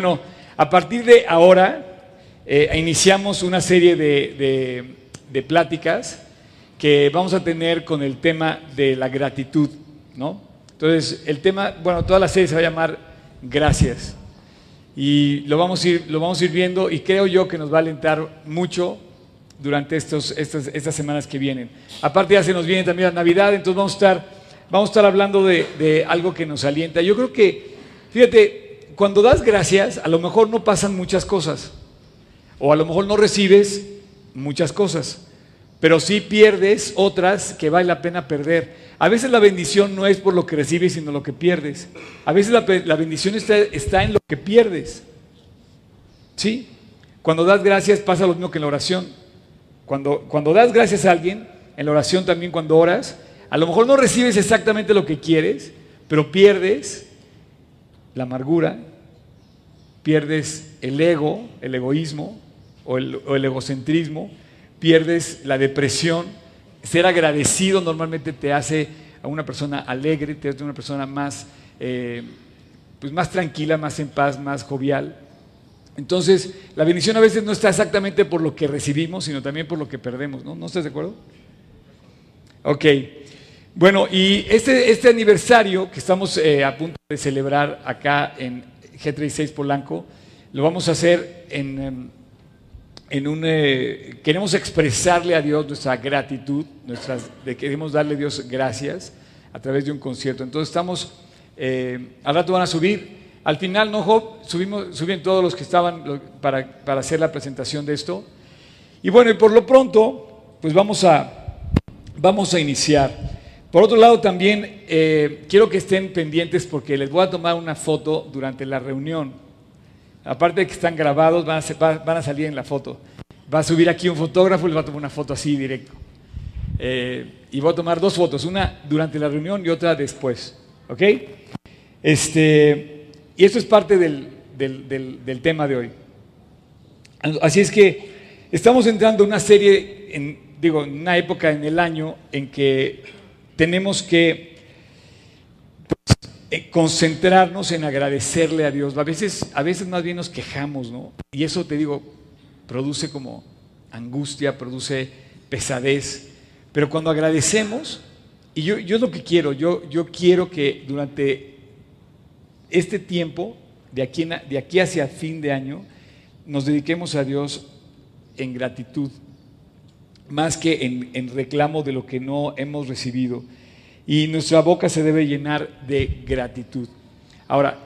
Bueno, a partir de ahora eh, iniciamos una serie de, pláticas que vamos a tener con el tema de la gratitud, ¿no? Entonces, el tema, bueno, toda la serie se va a llamar Gracias. Y lo vamos a ir, lo vamos a ir viendo y creo yo que nos va a alentar mucho durante estos, estas, estas semanas que vienen. Aparte ya se nos viene también la Navidad, entonces vamos a estar, vamos a estar hablando de algo que nos alienta. Yo creo que, fíjate, cuando das gracias, a lo mejor no pasan muchas cosas, o a lo mejor no recibes muchas cosas, pero sí pierdes otras que vale la pena perder. A veces la bendición no es por lo que recibes, sino lo que pierdes. A veces la, bendición está, está en lo que pierdes. ¿Sí? Cuando das gracias pasa lo mismo que en la oración. Cuando, cuando das gracias a alguien, en la oración también cuando oras, a lo mejor no recibes exactamente lo que quieres, pero pierdes la amargura, pierdes el ego, el egoísmo o el, egocentrismo, pierdes la depresión. Ser agradecido normalmente te hace a una persona alegre, te hace una persona más, eh, pues más tranquila, más en paz, más jovial. Entonces, la bendición a veces no está exactamente por lo que recibimos, sino también por lo que perdemos, ¿no? ¿No estás de acuerdo? Ok. Bueno, y este, este aniversario que estamos eh, a punto de celebrar acá en G36 Polanco, lo vamos a hacer en, em, en un... eh, queremos expresarle a Dios nuestra gratitud, nuestras, queremos darle a Dios gracias a través de un concierto. Entonces estamos, eh, al rato van a subir, al final, ¿no, Job? Subimos, suben todos los que estaban para, para hacer la presentación de esto. Y bueno, y por lo pronto, pues vamos a, vamos a iniciar. Por otro lado, también eh, quiero que estén pendientes porque les voy a tomar una foto durante la reunión. Aparte de que están grabados, van a, ser- va- van a salir en la foto. Va a subir aquí un fotógrafo y les va a tomar una foto así directo. Eh, y voy a tomar dos fotos, una durante la reunión y otra después. ¿Ok? Este, y esto es parte del, del- del- del tema de hoy. Así es que estamos entrando en una serie, en, digo, en una época en el año en que tenemos que pues, eh, concentrarnos en agradecerle a Dios. A veces, a veces más bien nos quejamos, ¿no? Y eso te digo, produce como angustia, produce pesadez. Pero cuando agradecemos, y yo, yo es lo que quiero, yo, yo quiero que durante este tiempo, de aquí, en de aquí hacia fin de año, nos dediquemos a Dios en gratitud, más que en, reclamo de lo que no hemos recibido. Y nuestra boca se debe llenar de gratitud. Ahora,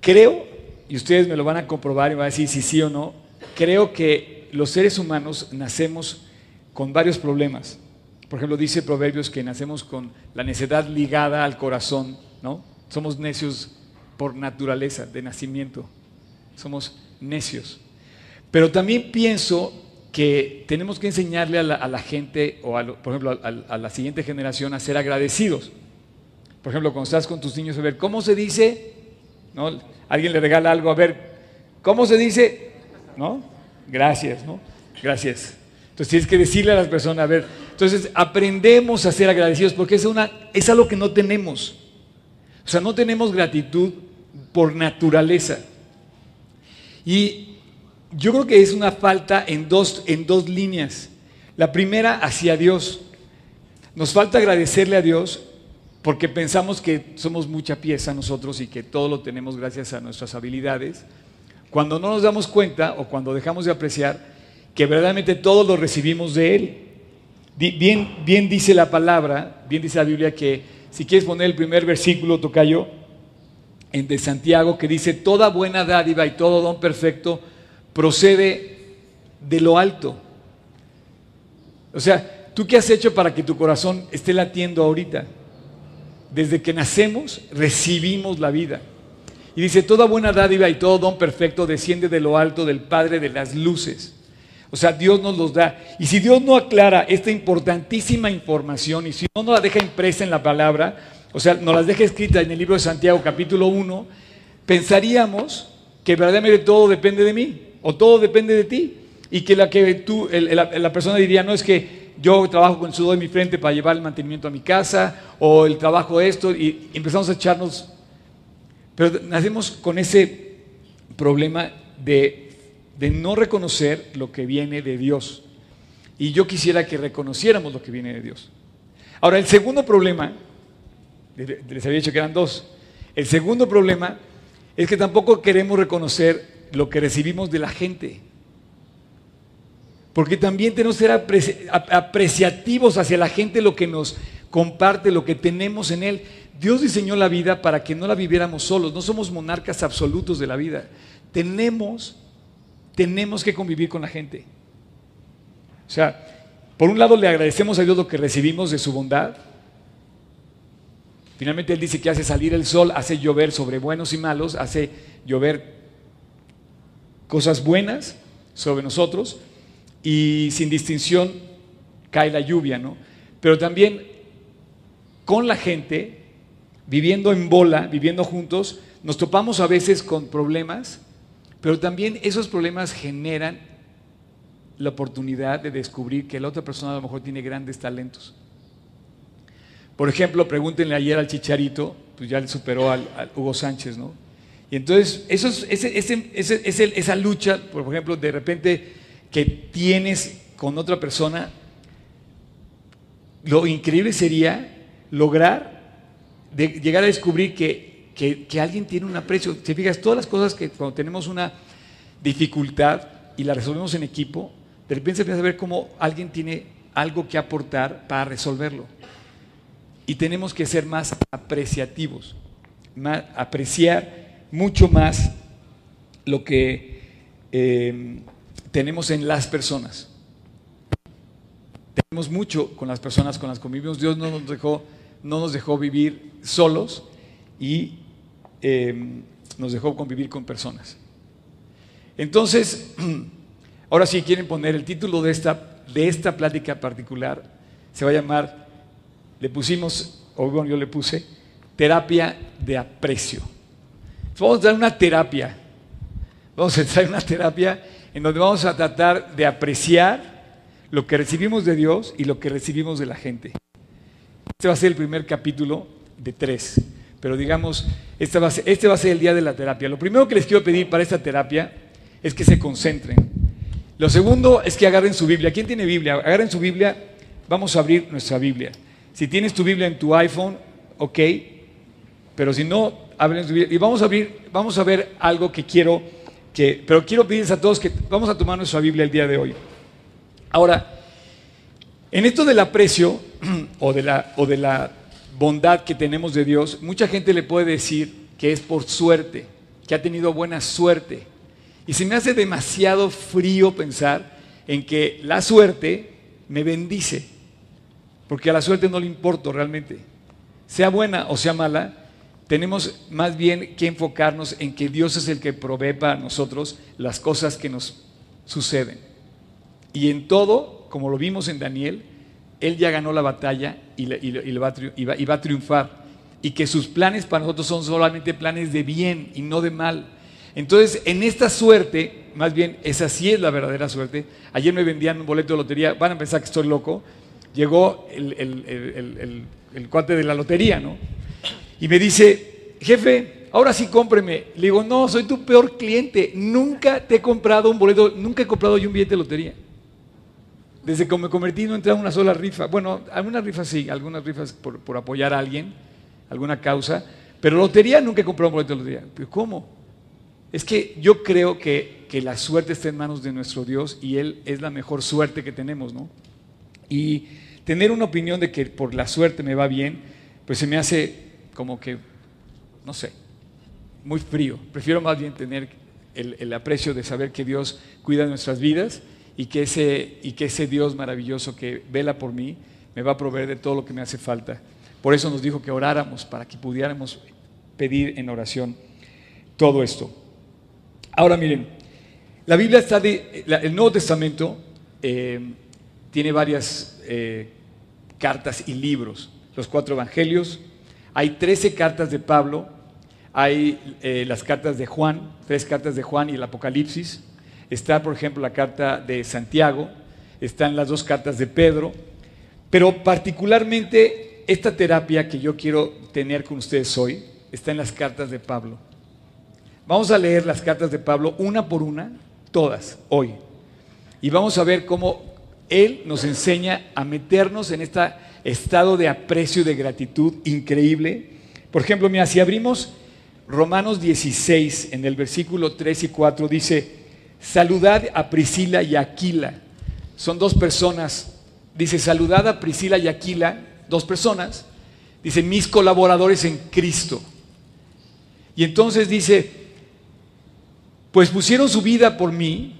creo, y ustedes me lo van a comprobar y van a decir si sí o no, creo que los seres humanos nacemos con varios problemas. Por ejemplo, dice Proverbios que nacemos con la necedad ligada al corazón, ¿no? Somos necios por naturaleza, de nacimiento. Somos necios. Pero también pienso que tenemos que enseñarle a la, a la gente, o a lo- por ejemplo a, a- la siguiente generación, a ser agradecidos. Por ejemplo, cuando estás con tus niños, a ver, ¿cómo se dice? ¿No? Alguien le regala algo, a ver, ¿cómo se dice? ¿No? Gracias, ¿no? Gracias. Entonces tienes que decirle a las personas, a ver, entonces aprendemos a ser agradecidos porque es, una, es algo que no tenemos. O sea, no tenemos gratitud por naturaleza. Y yo creo que es una falta en dos, en dos líneas. La primera hacia Dios. Nos falta agradecerle a Dios porque pensamos que somos mucha pieza nosotros y que todo lo tenemos gracias a nuestras habilidades. Cuando no nos damos cuenta o cuando dejamos de apreciar que verdaderamente todo lo recibimos de Él. Bien, bien dice la palabra, bien dice la Biblia que si quieres poner el primer versículo, Tocayo, en de Santiago, que dice, toda buena dádiva y todo don perfecto procede de lo alto. O sea, ¿tú qué has hecho para que tu corazón esté latiendo ahorita? Desde que nacemos recibimos la vida. Y dice, toda buena dádiva y todo don perfecto desciende de lo alto del Padre de las luces. O sea, Dios nos los da. Y si Dios no aclara esta importantísima información y si no nos la deja impresa en la palabra, o sea, nos las deja escrita en el libro de Santiago capítulo 1, pensaríamos que verdaderamente todo depende de mí o todo depende de ti. Y que la que tú, persona diría, no es que yo trabajo con el sudor de mi frente para llevar el mantenimiento a mi casa o el trabajo de esto y empezamos a echarnos pero nacemos con ese problema de, de no reconocer lo que viene de Dios. Y yo quisiera que reconociéramos lo que viene de Dios. Ahora, el segundo problema, les había dicho que eran dos, el segundo problema es que tampoco queremos reconocer lo que recibimos de la gente. Porque también tenemos que ser apreciativos hacia la gente, lo que nos comparte, lo que tenemos en Él. Dios diseñó la vida para que no la viviéramos solos, no somos monarcas absolutos de la vida. Tenemos, tenemos que convivir con la gente. O sea, por un lado le agradecemos a Dios lo que recibimos de su bondad. Finalmente Él dice que hace salir el sol, hace llover sobre buenos y malos, hace llover cosas buenas sobre nosotros y sin distinción cae la lluvia, ¿no? Pero también con la gente, viviendo en bola, viviendo juntos, nos topamos a veces con problemas, pero también esos problemas generan la oportunidad de descubrir que la otra persona a lo mejor tiene grandes talentos. Por ejemplo, pregúntenle ayer al Chicharito, pues ya le superó al, Hugo Sánchez, ¿no? Y entonces, eso es, esa lucha, por ejemplo, de repente que tienes con otra persona, lo increíble sería lograr llegar a descubrir que, que, alguien tiene un aprecio. Si fijas, todas las cosas que cuando tenemos una dificultad y la resolvemos en equipo, de repente se empieza a ver cómo alguien tiene algo que aportar para resolverlo. Y tenemos que ser más apreciativos, más, apreciar mucho más lo que eh, tenemos en las personas. Tenemos mucho con las personas con las que convivimos. Dios no nos dejó, no nos dejó vivir solos y em, nos dejó convivir con personas. Entonces, ahora sí quieren poner el título de esta, de esta plática particular, se va a llamar, le pusimos, o bueno, yo le puse, terapia de aprecio. Vamos a dar una terapia. Vamos a traer una terapia en donde vamos a tratar de apreciar lo que recibimos de Dios y lo que recibimos de la gente. Este va a ser el primer capítulo de tres, pero digamos, este va, a ser, este va a ser el día de la terapia. Lo primero que les quiero pedir para esta terapia es que se concentren. Lo segundo es que agarren su Biblia. ¿Quién tiene Biblia? Agarren su Biblia. Vamos a abrir nuestra Biblia. Si tienes tu Biblia en tu iPhone, ok. Pero si no, Y vamos a abrir, vamos a ver algo que quiero pero quiero pedirles a todos que vamos a tomar nuestra Biblia el día de hoy. Ahora, en esto del aprecio o de, la, o de la bondad que tenemos de Dios, mucha gente le puede decir que es por suerte, que ha tenido buena suerte. Y se me hace demasiado frío pensar en que la suerte me bendice, porque a la suerte no le importo realmente. Sea buena o sea mala, tenemos más bien que enfocarnos en que Dios es el que provee para nosotros las cosas que nos suceden. Y en todo, como lo vimos en Daniel, Él ya ganó la batalla y, va, a triunfar. Y que sus planes para nosotros son solamente planes de bien y no de mal. Entonces, en esta suerte, más bien, esa sí es la verdadera suerte. Ayer me vendían un boleto de lotería, van a pensar que estoy loco. Llegó el, el, el cuate de la lotería, ¿no? Y me dice, jefe, ahora sí cómpreme. Le digo, no, soy tu peor cliente. Nunca te he comprado un boleto, nunca he comprado yo un billete de lotería. Desde que me convertí no entré a una sola rifa. Bueno, algunas rifas sí, algunas rifas por, apoyar a alguien, alguna causa. Pero lotería nunca he comprado un boleto de lotería. ¿Pero cómo? Es que yo creo que, que la suerte está en manos de nuestro Dios y Él es la mejor suerte que tenemos, ¿no? Y tener una opinión de que por la suerte me va bien, pues se me hace como que, no sé, muy frío. Prefiero más bien tener el, aprecio de saber que Dios cuida nuestras vidas y que, ese, y que ese Dios maravilloso que vela por mí me va a proveer de todo lo que me hace falta. Por eso nos dijo que oráramos para que pudiéramos pedir en oración todo esto. Ahora miren, la Biblia está de, el Nuevo Testamento eh, tiene varias eh, cartas y libros, los cuatro evangelios, hay 13 cartas de Pablo, hay eh, las cartas de Juan, tres cartas de Juan y el Apocalipsis. Está, por ejemplo, la carta de Santiago, están las dos cartas de Pedro, pero particularmente esta terapia que yo quiero tener con ustedes hoy está en las cartas de Pablo. Vamos a leer las cartas de Pablo una por una, todas, hoy. Y vamos a ver cómo él nos enseña a meternos en este estado de aprecio y de gratitud increíble. Por ejemplo, mira, si abrimos Romanos 16 en el versículo 3 y 4 dice, saludad a Priscila y Aquila. Son dos personas. Dice, saludad a Priscila y Aquila, dos personas. Dice, mis colaboradores en Cristo. Y entonces dice, pues pusieron su vida por mí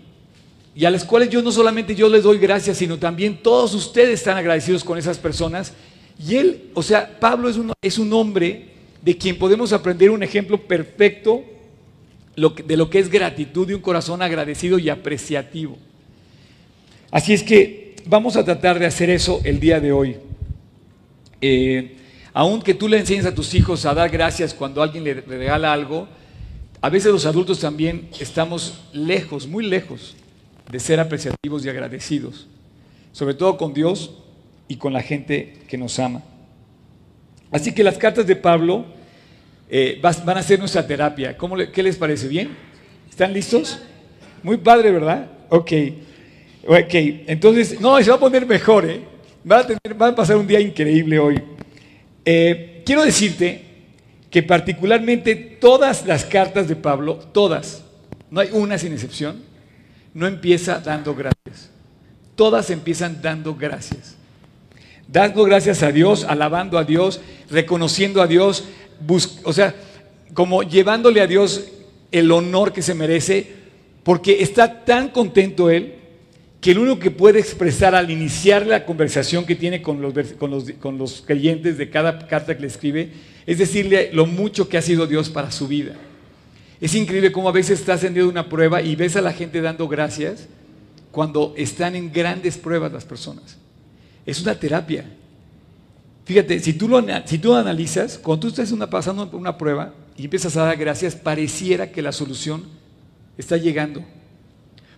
y a las cuales yo no solamente yo les doy gracias, sino también todos ustedes están agradecidos con esas personas. Y él, o sea, Pablo es un, es un hombre de quien podemos aprender un ejemplo perfecto de lo que es gratitud de un corazón agradecido y apreciativo. Así es que vamos a tratar de hacer eso el día de hoy. Eh, aunque tú le enseñes a tus hijos a dar gracias cuando alguien le regala algo, a veces los adultos también estamos lejos, muy lejos de ser apreciativos y agradecidos, sobre todo con Dios y con la gente que nos ama. Así que las cartas de Pablo eh, van a ser nuestra terapia. ¿Cómo ¿Qué les parece? ¿Bien? ¿Están listos? Muy padre, ¿verdad? Ok. Ok, entonces, no, se va a poner mejor, ¿eh? Va a, tener, a pasar un día increíble hoy. Eh, quiero decirte que particularmente todas las cartas de Pablo, todas, no hay una sin excepción, no empieza dando gracias. Todas empiezan dando gracias. Dando gracias a Dios, alabando a Dios, reconociendo a Dios, o sea, como llevándole a Dios el honor que se merece, porque está tan contento Él que el único que puede expresar al iniciar la conversación que tiene con los, con los, con los creyentes de cada carta que le escribe, es decirle lo mucho que ha sido Dios para su vida. Es increíble cómo a veces estás en medio de una prueba y ves a la gente dando gracias cuando están en grandes pruebas las personas. Es una terapia. Fíjate, si tú, lo, si tú analizas, cuando tú estás una, pasando una prueba y empiezas a dar gracias, pareciera que la solución está llegando.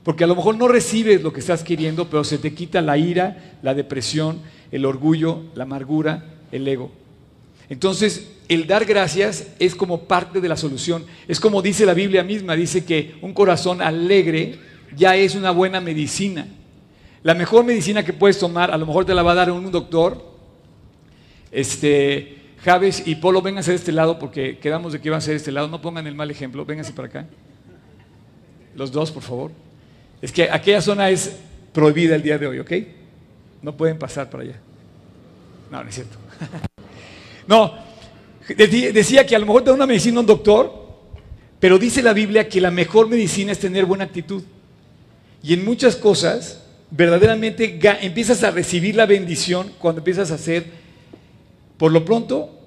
Porque a lo mejor no recibes lo que estás queriendo, pero se te quita la ira, la depresión, el orgullo, la amargura, el ego. Entonces, el dar gracias es como parte de la solución. Es como dice la Biblia misma, dice que un corazón alegre ya es una buena medicina. La mejor medicina que puedes tomar, a lo mejor te la va a dar un doctor. Este, Javes y Polo, vénganse de este lado porque quedamos de que iban a ser de este lado. No pongan el mal ejemplo, vénganse para acá. Los dos, por favor. Es que aquella zona es prohibida el día de hoy, ¿ok? No pueden pasar para allá. No, no es cierto. No, decía que a lo mejor te da una medicina un doctor, pero dice la Biblia que la mejor medicina es tener buena actitud. Y en muchas cosas, verdaderamente empiezas a recibir la bendición cuando empiezas a ser, por lo pronto,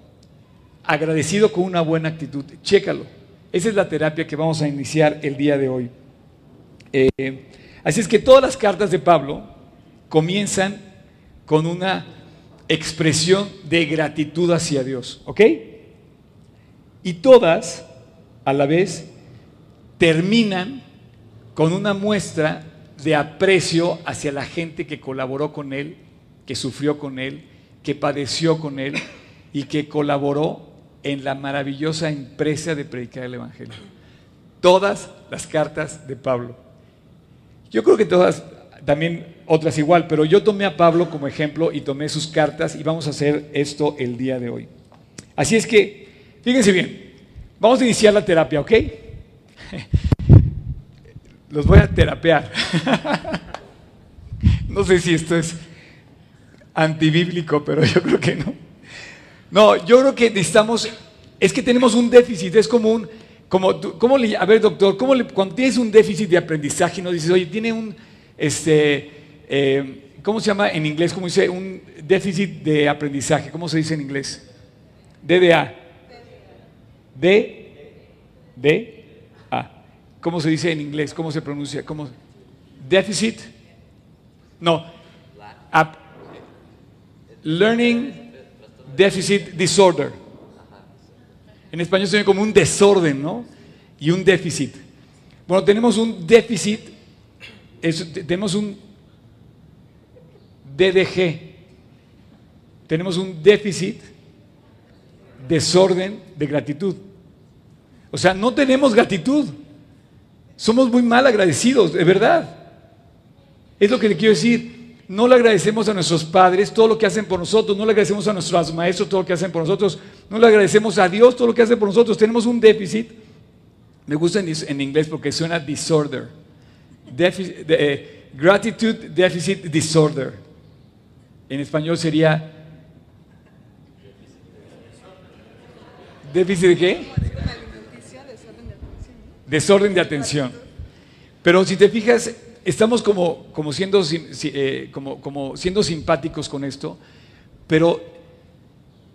agradecido con una buena actitud. Chécalo. Esa es la terapia que vamos a iniciar el día de hoy. Eh, así es que todas las cartas de Pablo comienzan con una expresión de gratitud hacia Dios, ¿ok? Y todas, a la vez, terminan con una muestra de aprecio hacia la gente que colaboró con Él, que sufrió con Él, que padeció con Él y que colaboró en la maravillosa empresa de predicar el Evangelio. Todas las cartas de Pablo. Yo creo que todas también otras igual, pero yo tomé a Pablo como ejemplo y tomé sus cartas y vamos a hacer esto el día de hoy. Así es que, fíjense bien, vamos a iniciar la terapia, ¿ok? Los voy a terapear. No sé si esto es antibíblico, pero yo creo que no. No, yo creo que necesitamos, es que tenemos un déficit, es como un, como, ¿cómo le, a ver doctor, ¿cómo le, cuando tienes un déficit de aprendizaje, no dices, oye, tiene un, este, eh, ¿cómo se llama en inglés? ¿Cómo dice? Un déficit de aprendizaje. ¿Cómo se dice en inglés? DDA. D. D. A. ¿Cómo se dice en inglés? ¿Cómo se pronuncia? ¿Cómo? Déficit. No. learning Deficit Disorder. En español se ve como un desorden, ¿no? Y un déficit. Bueno, tenemos un déficit, tenemos un DDG. Tenemos un déficit, desorden de gratitud. O sea, no tenemos gratitud. Somos muy mal agradecidos, de verdad. Es lo que le quiero decir. No le agradecemos a nuestros padres todo lo que hacen por nosotros, no le agradecemos a nuestros maestros todo lo que hacen por nosotros, no le agradecemos a Dios todo lo que hace por nosotros. Tenemos un déficit. Me gusta en, inglés porque suena disorder. Eh, gratitude Deficit Disorder. En español sería... ¿Déficit de qué? Desorden de atención. Pero si te fijas, estamos como, como, siendo, eh, como, como siendo simpáticos con esto, pero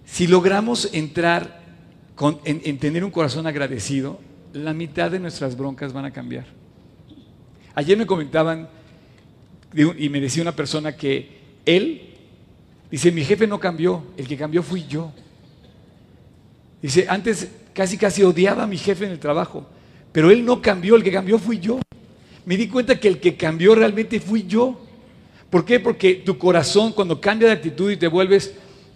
si logramos entrar con, en, tener un corazón agradecido, la mitad de nuestras broncas van a cambiar. Ayer me comentaban y me decía una persona que él, dice, mi jefe no cambió, el que cambió fui yo. Dice, antes casi casi odiaba a mi jefe en el trabajo, pero él no cambió, el que cambió fui yo. Me di cuenta que el que cambió realmente fui yo. ¿Por qué? Porque tu corazón cuando cambia de actitud y te vuelves,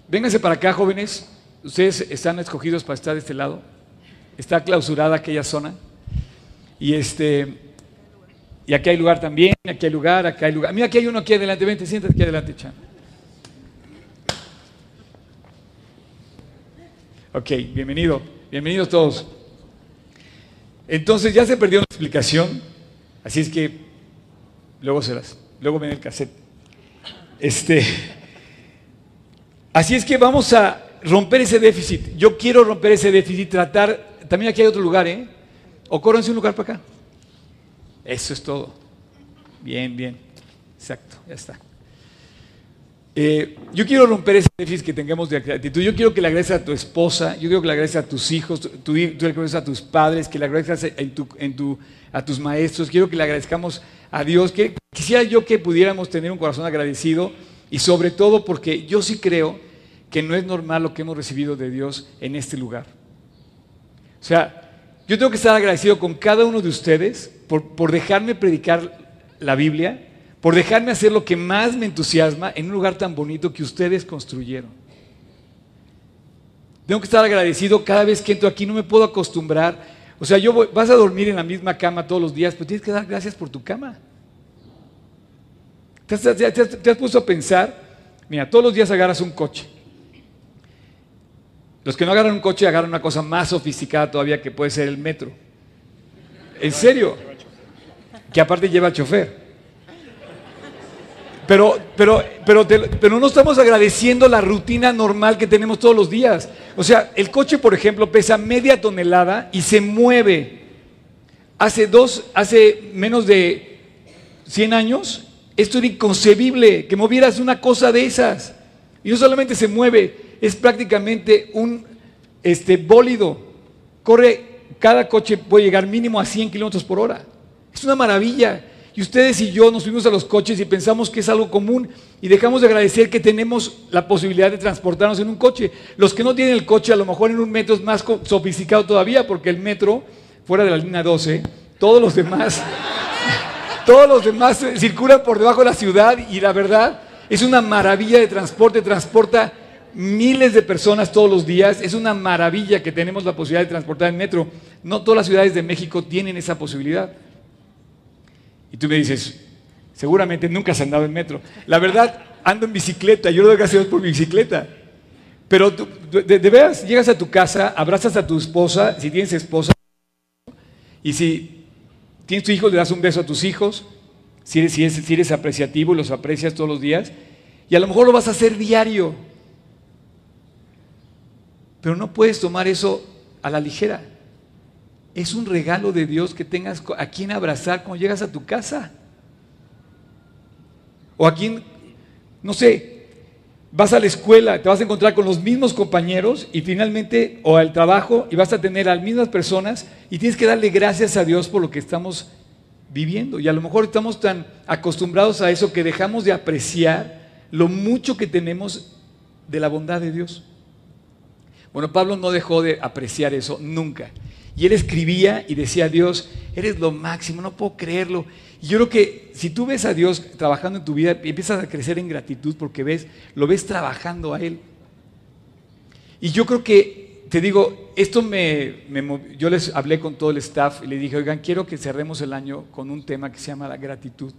vénganse para acá jóvenes, ustedes están escogidos para estar de este lado, está clausurada aquella zona. Y este, y aquí hay lugar también, aquí hay lugar, acá hay lugar. Mira, aquí hay uno aquí adelante, vente, siéntate aquí adelante, Chan. Ok, bienvenido, bienvenidos todos. Entonces ya se perdió la explicación, así es que luego serás, luego ven el cassette. Este, así es que vamos a romper ese déficit. Yo quiero romper ese déficit, tratar. También aquí hay otro lugar, ¿eh? O un lugar para acá. Eso es todo. Bien, bien. Exacto, ya está. Eh, yo quiero romper ese déficit que tengamos de actitud. Yo quiero que le agradeces a tu esposa, yo quiero que le agradeces a tus hijos, tú, le agradeces a tus padres, que le agradezcas a tus maestros. Quiero que le agradezcamos a Dios. Que, quisiera yo que pudiéramos tener un corazón agradecido y sobre todo porque yo sí creo que no es normal lo que hemos recibido de Dios en este lugar. O sea, yo tengo que estar agradecido con cada uno de ustedes por, dejarme predicar la Biblia por dejarme hacer lo que más me entusiasma en un lugar tan bonito que ustedes construyeron. Tengo que estar agradecido cada vez que entro aquí, no me puedo acostumbrar. O sea, yo vas a dormir en la misma cama todos los días, pero tienes que dar gracias por tu cama. ¿Te has, te has puesto a pensar? Mira, todos los días agarras un coche. Los que no agarran un coche agarran una cosa más sofisticada todavía que puede ser el metro. ¿En serio? Que aparte lleva chofer. Pero, pero, pero, pero no estamos agradeciendo la rutina normal que tenemos todos los días. O sea, el coche, por ejemplo, pesa media tonelada y se mueve. Hace dos, hace menos de 100 años, esto era inconcebible, que movieras una cosa de esas. Y no solamente se mueve, es prácticamente un este, bólido. Corre, cada coche puede llegar mínimo a 100 kilómetros por hora. Es una maravilla. Y ustedes y yo nos fuimos a los coches y pensamos que es algo común y dejamos de agradecer que tenemos la posibilidad de transportarnos en un coche. Los que no tienen el coche, a lo mejor en un metro es más sofisticado todavía, porque el metro, fuera de la línea 12, todos los demás, todos los demás circulan por debajo de la ciudad y la verdad es una maravilla de transporte, transporta miles de personas todos los días. Es una maravilla que tenemos la posibilidad de transportar en metro. No todas las ciudades de México tienen esa posibilidad. Y tú me dices, seguramente nunca has andado en metro. La verdad, ando en bicicleta, yo lo doy gracias por mi bicicleta. Pero de, veras, llegas a tu casa, abrazas a tu esposa, si tienes esposa, y si tienes tu hijo, le das un beso a tus hijos, si eres, si, si eres apreciativo y los aprecias todos los días, y a lo mejor lo vas a hacer diario. Pero no puedes tomar eso a la ligera. Es un regalo de Dios que tengas a quien abrazar cuando llegas a tu casa. O a quien, no sé, vas a la escuela, te vas a encontrar con los mismos compañeros y finalmente, o al trabajo, y vas a tener a las mismas personas y tienes que darle gracias a Dios por lo que estamos viviendo. Y a lo mejor estamos tan acostumbrados a eso que dejamos de apreciar lo mucho que tenemos de la bondad de Dios. Bueno, Pablo no dejó de apreciar eso nunca. Y él escribía y decía, Dios, eres lo máximo, no puedo creerlo. Y yo creo que si tú ves a Dios trabajando en tu vida, empiezas a crecer en gratitud porque ves, lo ves trabajando a Él. Y yo creo que te digo, esto me, Yo les hablé con todo el staff y le dije, oigan, quiero que cerremos el año con un tema que se llama la gratitud.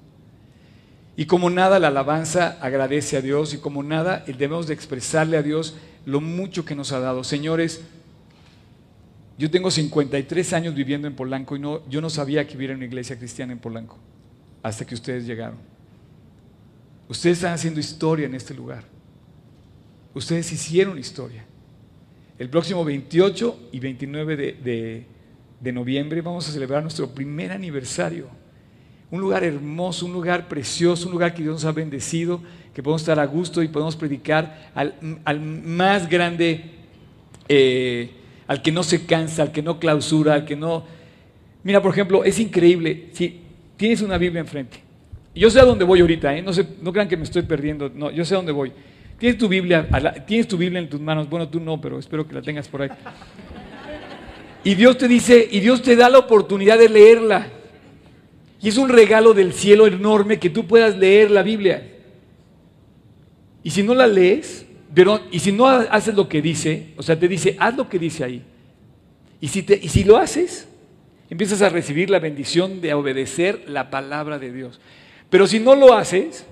Y como nada, la alabanza agradece a Dios y como nada, debemos de expresarle a Dios lo mucho que nos ha dado. Señores, yo tengo 53 años viviendo en Polanco y no, yo no sabía que hubiera una iglesia cristiana en Polanco hasta que ustedes llegaron. Ustedes están haciendo historia en este lugar. Ustedes hicieron historia. El próximo 28 y 29 de, de noviembre vamos a celebrar nuestro primer aniversario un lugar hermoso, un lugar precioso, un lugar que Dios nos ha bendecido, que podemos estar a gusto y podemos predicar al, más grande, eh, al que no se cansa, al que no clausura, al que no... Mira, por ejemplo, es increíble, si tienes una Biblia enfrente, yo sé a dónde voy ahorita, ¿eh? no, no crean que me estoy perdiendo, no, yo sé a dónde voy. Tienes tu Biblia, tienes tu Biblia en tus manos, bueno, tú no, pero espero que la tengas por ahí. Y Dios te dice, y Dios te da la oportunidad de leerla. Y es un regalo del cielo enorme que tú puedas leer la Biblia. Y si no la lees, y si no haces lo que dice, o sea, te dice, haz lo que dice ahí. Y si, lo haces, empiezas a recibir la bendición de obedecer la palabra de Dios. Pero si no lo haces,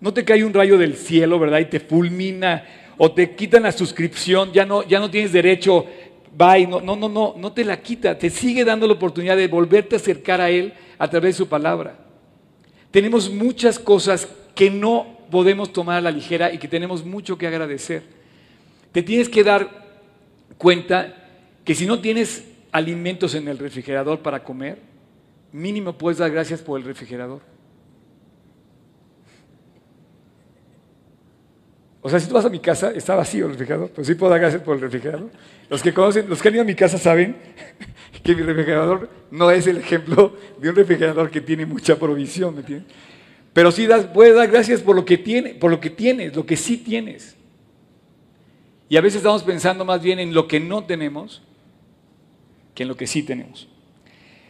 no te cae un rayo del cielo, ¿verdad? Y te fulmina o te quitan la suscripción, ya no, ya no tienes derecho, va no, no, no, no, no te la quita, te sigue dando la oportunidad de volverte a acercar a Él a través de su palabra. Tenemos muchas cosas que no podemos tomar a la ligera y que tenemos mucho que agradecer. Te tienes que dar cuenta que si no tienes alimentos en el refrigerador para comer, mínimo puedes dar gracias por el refrigerador. O sea, si tú vas a mi casa, está vacío el refrigerador, pero sí puedo dar gracias por el refrigerador. Los que conocen, los que han ido a mi casa saben que mi refrigerador no es el ejemplo de un refrigerador que tiene mucha provisión, ¿me entiendes? Pero sí das, puedes dar gracias por lo que tiene, por lo que tienes, lo que sí tienes. Y a veces estamos pensando más bien en lo que no tenemos que en lo que sí tenemos.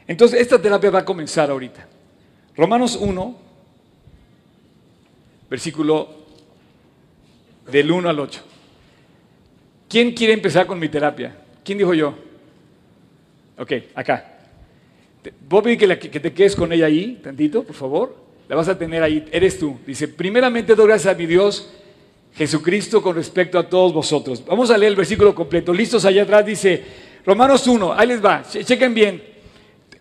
Entonces, esta terapia va a comenzar ahorita. Romanos 1, versículo del 1 al 8. ¿Quién quiere empezar con mi terapia? ¿Quién dijo yo? Ok, acá. Voy a que, te quedes con ella ahí, tantito, por favor. La vas a tener ahí, eres tú. Dice, primeramente doy gracias a mi Dios Jesucristo con respecto a todos vosotros. Vamos a leer el versículo completo. Listos allá atrás, dice Romanos 1, ahí les va, chequen bien.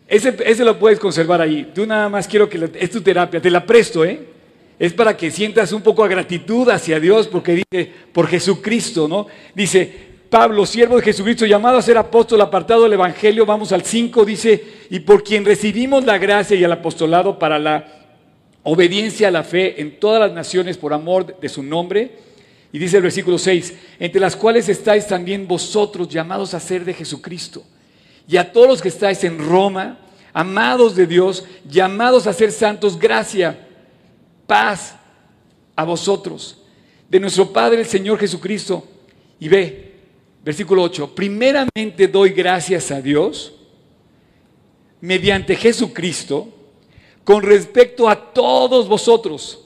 Ese, ese, lo puedes conservar ahí. Tú nada más quiero que es tu terapia, te la presto, ¿eh? Es para que sientas un poco de gratitud hacia Dios porque dice, por Jesucristo, ¿no? Dice, Pablo, siervo de Jesucristo, llamado a ser apóstol, apartado del Evangelio, vamos al 5, dice, y por quien recibimos la gracia y el apostolado para la obediencia a la fe en todas las naciones por amor de su nombre. Y dice el versículo 6, entre las cuales estáis también vosotros llamados a ser de Jesucristo. Y a todos los que estáis en Roma, amados de Dios, llamados a ser santos, gracia, paz a vosotros, de nuestro Padre el Señor Jesucristo. Y ve, Versículo 8. Primeramente doy gracias a Dios mediante Jesucristo con respecto a todos vosotros,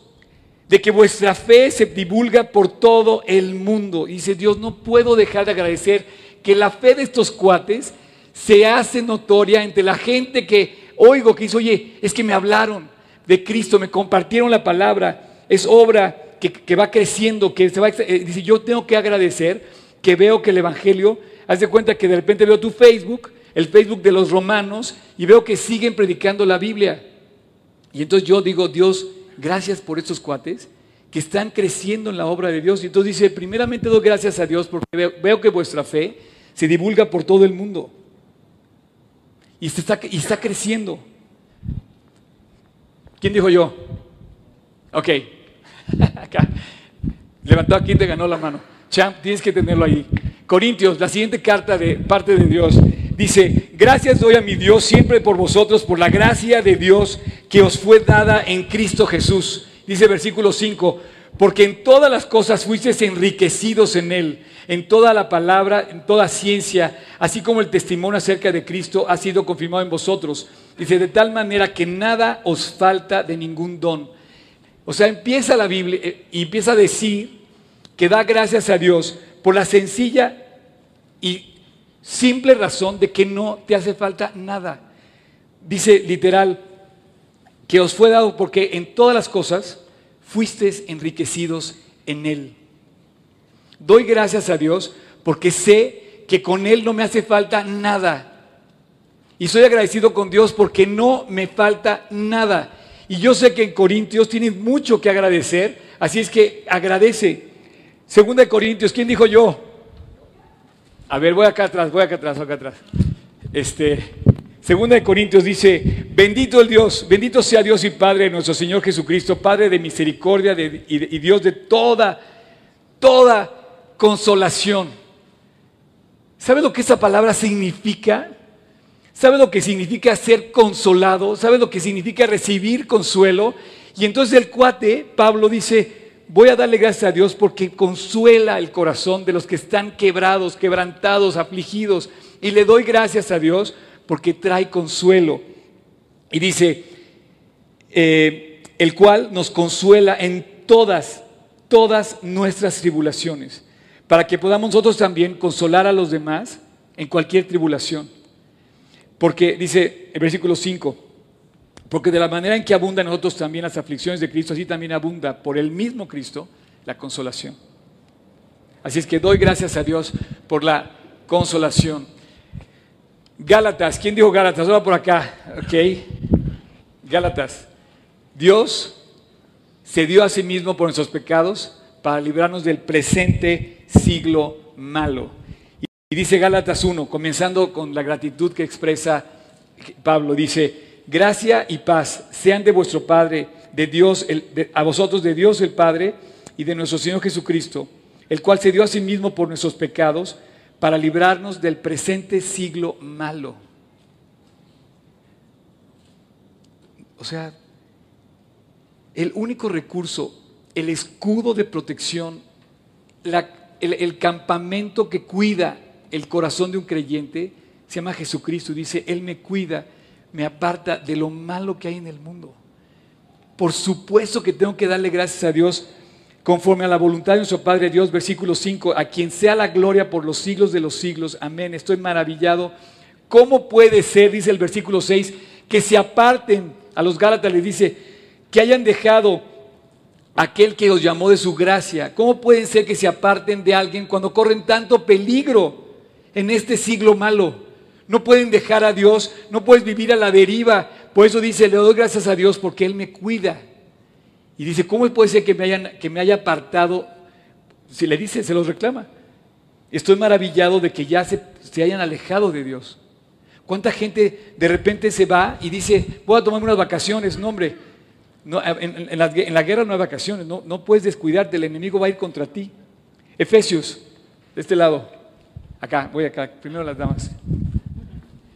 de que vuestra fe se divulga por todo el mundo. Y dice Dios, no puedo dejar de agradecer que la fe de estos cuates se hace notoria entre la gente que oigo, que dice, oye, es que me hablaron de Cristo, me compartieron la palabra, es obra que, va creciendo, que se va, eh, dice, yo tengo que agradecer que veo que el Evangelio, haz de cuenta que de repente veo tu Facebook, el Facebook de los romanos, y veo que siguen predicando la Biblia. Y entonces yo digo, Dios, gracias por estos cuates que están creciendo en la obra de Dios. Y entonces dice, primeramente doy gracias a Dios porque veo, que vuestra fe se divulga por todo el mundo. Y está, y está creciendo. ¿Quién dijo yo? Ok. Levantó aquí y te ganó la mano. Champ, tienes que tenerlo ahí. Corintios, la siguiente carta de parte de Dios. Dice, gracias doy a mi Dios siempre por vosotros, por la gracia de Dios que os fue dada en Cristo Jesús. Dice versículo 5, porque en todas las cosas fuisteis enriquecidos en Él, en toda la palabra, en toda ciencia, así como el testimonio acerca de Cristo ha sido confirmado en vosotros. Dice, de tal manera que nada os falta de ningún don. O sea, empieza la Biblia eh, y empieza a decir que da gracias a Dios por la sencilla Y simple razón de que no te hace falta nada. Dice literal, que os fue dado porque en todas las cosas fuisteis enriquecidos en Él. Doy gracias a Dios porque sé que con Él no me hace falta nada. Y soy agradecido con Dios porque no me falta nada. Y yo sé que en Corintios tienen mucho que agradecer, así es que agradece. Segunda de Corintios, ¿quién dijo yo? A ver, voy acá atrás, voy acá atrás, acá atrás. Este, Segunda de Corintios dice, bendito el Dios, bendito sea Dios y Padre de nuestro Señor Jesucristo, Padre de misericordia y, Dios de toda, toda consolación. ¿Sabe lo que esa palabra significa? ¿Sabe lo que significa ser consolado? ¿Sabe lo que significa recibir consuelo? Y entonces el cuate, Pablo, dice, voy a darle gracias a Dios porque consuela el corazón de los que están quebrados, quebrantados, afligidos. Y le doy gracias a Dios porque trae consuelo. Y dice, eh, el cual nos consuela en todas, todas nuestras tribulaciones, para que podamos nosotros también consolar a los demás en cualquier tribulación. Porque dice el versículo 5, porque de la manera en que abunda en nosotros también las aflicciones de Cristo, así también abunda por el mismo Cristo la consolación. Así es que doy gracias a Dios por la consolación. Gálatas, ¿quién dijo Gálatas? Va por acá, ok. Gálatas. Dios se dio a sí mismo por nuestros pecados para librarnos del presente siglo malo. Y dice Gálatas 1, comenzando con la gratitud que expresa Pablo, dice, gracia y paz sean de vuestro Padre, de Dios, a vosotros de Dios el Padre y de nuestro Señor Jesucristo, el cual se dio a sí mismo por nuestros pecados para librarnos del presente siglo malo. O sea, el único recurso, el escudo de protección, el, el, campamento que cuida el corazón de un creyente, se llama Jesucristo. Dice, Él me cuida, me aparta de lo malo que hay en el mundo. Por supuesto que tengo que darle gracias a Dios conforme a la voluntad de nuestro Padre Dios, versículo 5, a quien sea la gloria por los siglos de los siglos. Amén. Estoy maravillado. ¿Cómo puede ser, dice el versículo 6, que se aparten a los Gálatas, les dice, que hayan dejado aquel que los llamó de su gracia? ¿Cómo pueden ser que se aparten de alguien cuando corren tanto peligro en este siglo malo? No pueden dejar a Dios, no puedes vivir a la deriva. Por eso dice, le doy gracias a Dios porque Él me cuida. Y dice, ¿cómo puede ser que me, hayan, que me haya apartado? Si le dice, se los reclama. Estoy maravillado de que ya se, se hayan alejado de Dios. ¿Cuánta gente de repente se va y dice, voy a tomarme unas vacaciones? No, hombre, no, en, la, guerra no hay vacaciones, no, no puedes descuidarte, el enemigo va a ir contra ti. Efesios, de este lado, acá, voy acá, primero las damas.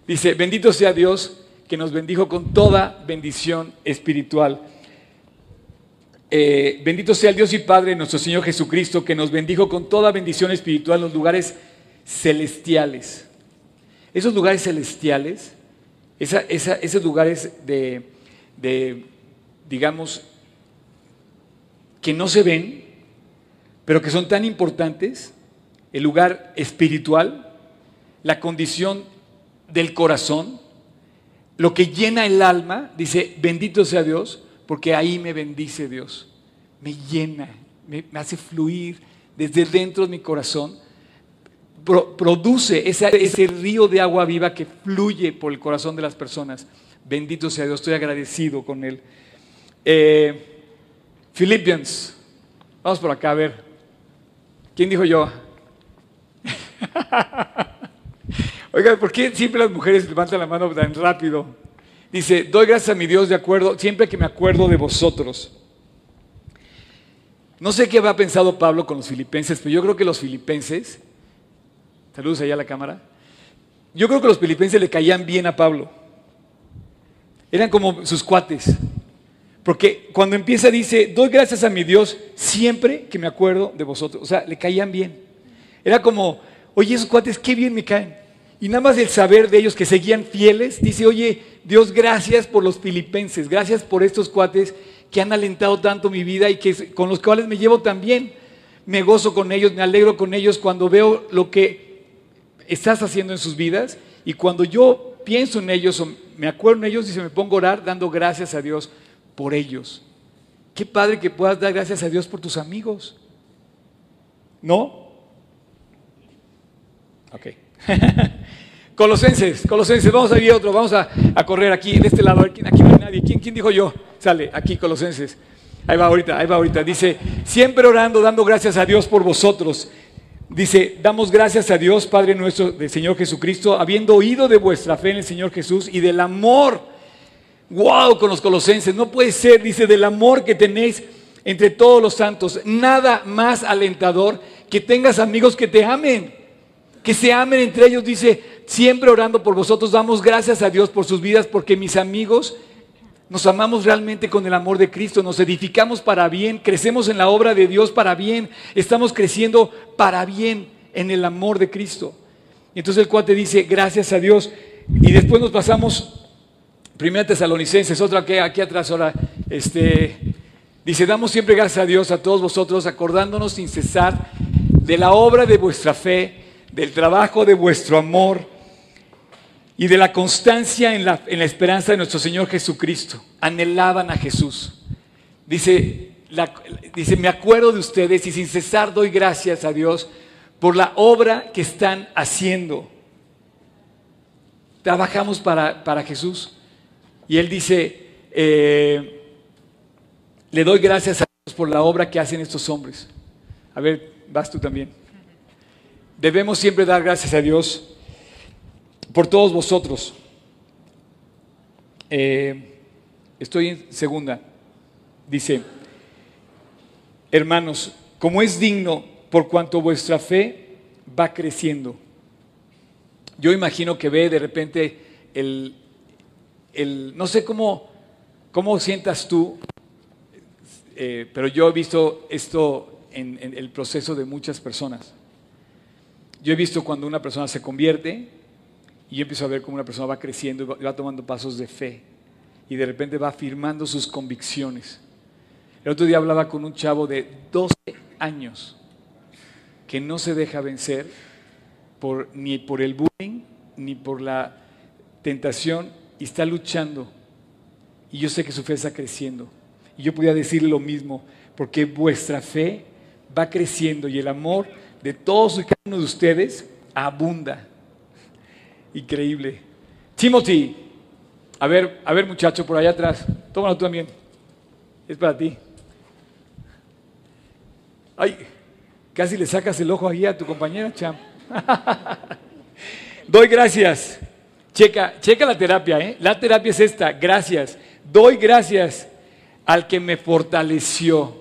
Dice, bendito sea Dios que nos bendijo con toda bendición espiritual eh, bendito sea el Dios y Padre nuestro Señor Jesucristo, que nos bendijo con toda bendición espiritual en los lugares celestiales. Esos lugares celestiales, esos lugares de, de, digamos, que no se ven, pero que son tan importantes, el lugar espiritual, la condición del corazón, lo que llena el alma, dice, bendito sea Dios, porque ahí me bendice Dios, me llena, me, hace fluir desde dentro de mi corazón, produce ese, río de agua viva que fluye por el corazón de las personas. Bendito sea Dios, estoy agradecido con Él. Eh, Philippians, vamos por acá a ver. ¿Quién dijo yo? Oiga, ¿por qué siempre las mujeres levantan la mano tan rápido? Dice, doy gracias a mi Dios de acuerdo, siempre que me acuerdo de vosotros. No sé qué había pensado Pablo con los filipenses, pero yo creo que los filipenses, saludos allá a la cámara, yo creo que los filipenses le caían bien a Pablo. Eran como sus cuates. Porque cuando empieza dice, doy gracias a mi Dios siempre que me acuerdo de vosotros. O sea, le caían bien. Era como, oye, esos cuates, qué bien me caen. Y nada más el saber de ellos que seguían fieles, dice, oye, Dios, gracias por los filipenses, gracias por estos cuates que han alentado tanto mi vida y que, con los cuales me llevo también. Me gozo con ellos, me alegro con ellos cuando veo lo que estás haciendo en sus vidas. Y cuando yo pienso en ellos o me acuerdo en ellos y se me pongo a orar dando gracias a Dios por ellos. Qué padre que puedas dar gracias a Dios por tus amigos. ¿No? Ok. Colosenses, Colosenses, vamos a ir otro, vamos a, correr aquí, de este lado, aquí, no hay nadie. ¿Quién, ¿Quién dijo yo? Sale, aquí, Colosenses. Ahí va ahorita, ahí va ahorita. Dice, siempre orando, dando gracias a Dios por vosotros. Dice, damos gracias a Dios, Padre nuestro, del Señor Jesucristo, habiendo oído de vuestra fe en el Señor Jesús y del amor. Wow, con los colosenses, no puede ser, dice, del amor que tenéis entre todos los santos. Nada más alentador que tengas amigos que te amen, que se amen entre ellos. Dice, siempre orando por vosotros, damos gracias a Dios por sus vidas, porque mis amigos nos amamos realmente con el amor de Cristo, nos edificamos para bien, crecemos en la obra de Dios para bien, estamos creciendo para bien en el amor de Cristo. Y entonces el cuate dice, gracias a Dios. Y después nos pasamos, primera Tesalonicenses, otra que aquí atrás ahora, este, dice, damos siempre gracias a Dios a todos vosotros, acordándonos sin cesar de la obra de vuestra fe, del trabajo de vuestro amor y de la constancia en la, esperanza de nuestro Señor Jesucristo. Anhelaban a Jesús. Dice, dice, me acuerdo de ustedes y sin cesar doy gracias a Dios por la obra que están haciendo. Trabajamos para, para Jesús. Y Él dice, eh, le doy gracias a Dios por la obra que hacen estos hombres. A ver, vas tú también. Debemos siempre dar gracias a Dios por todos vosotros. Eh, estoy en segunda. Dice, hermanos, como es digno por cuanto vuestra fe va creciendo. Yo imagino que ve de repente el, el no sé cómo, cómo sientas tú, eh, pero yo he visto esto en el proceso de muchas personas. Yo he visto cuando una persona se convierte, y yo empiezo a ver cómo una persona va creciendo y va, tomando pasos de fe. Y de repente va afirmando sus convicciones. El otro día hablaba con un chavo de 12 años que no se deja vencer por, ni por el bullying ni por la tentación y está luchando. Y yo sé que su fe está creciendo. Y yo podía decirle lo mismo, porque vuestra fe va creciendo y el amor de todos y cada uno de ustedes abunda. Increíble. Timothy, a ver, a ver muchacho, por allá atrás, tómalo tú también. Es para ti. Ay, casi le sacas el ojo ahí a tu compañera, cham. Doy gracias. Checa, checa la terapia, ¿eh? La terapia es esta, gracias. Doy gracias al que me fortaleció.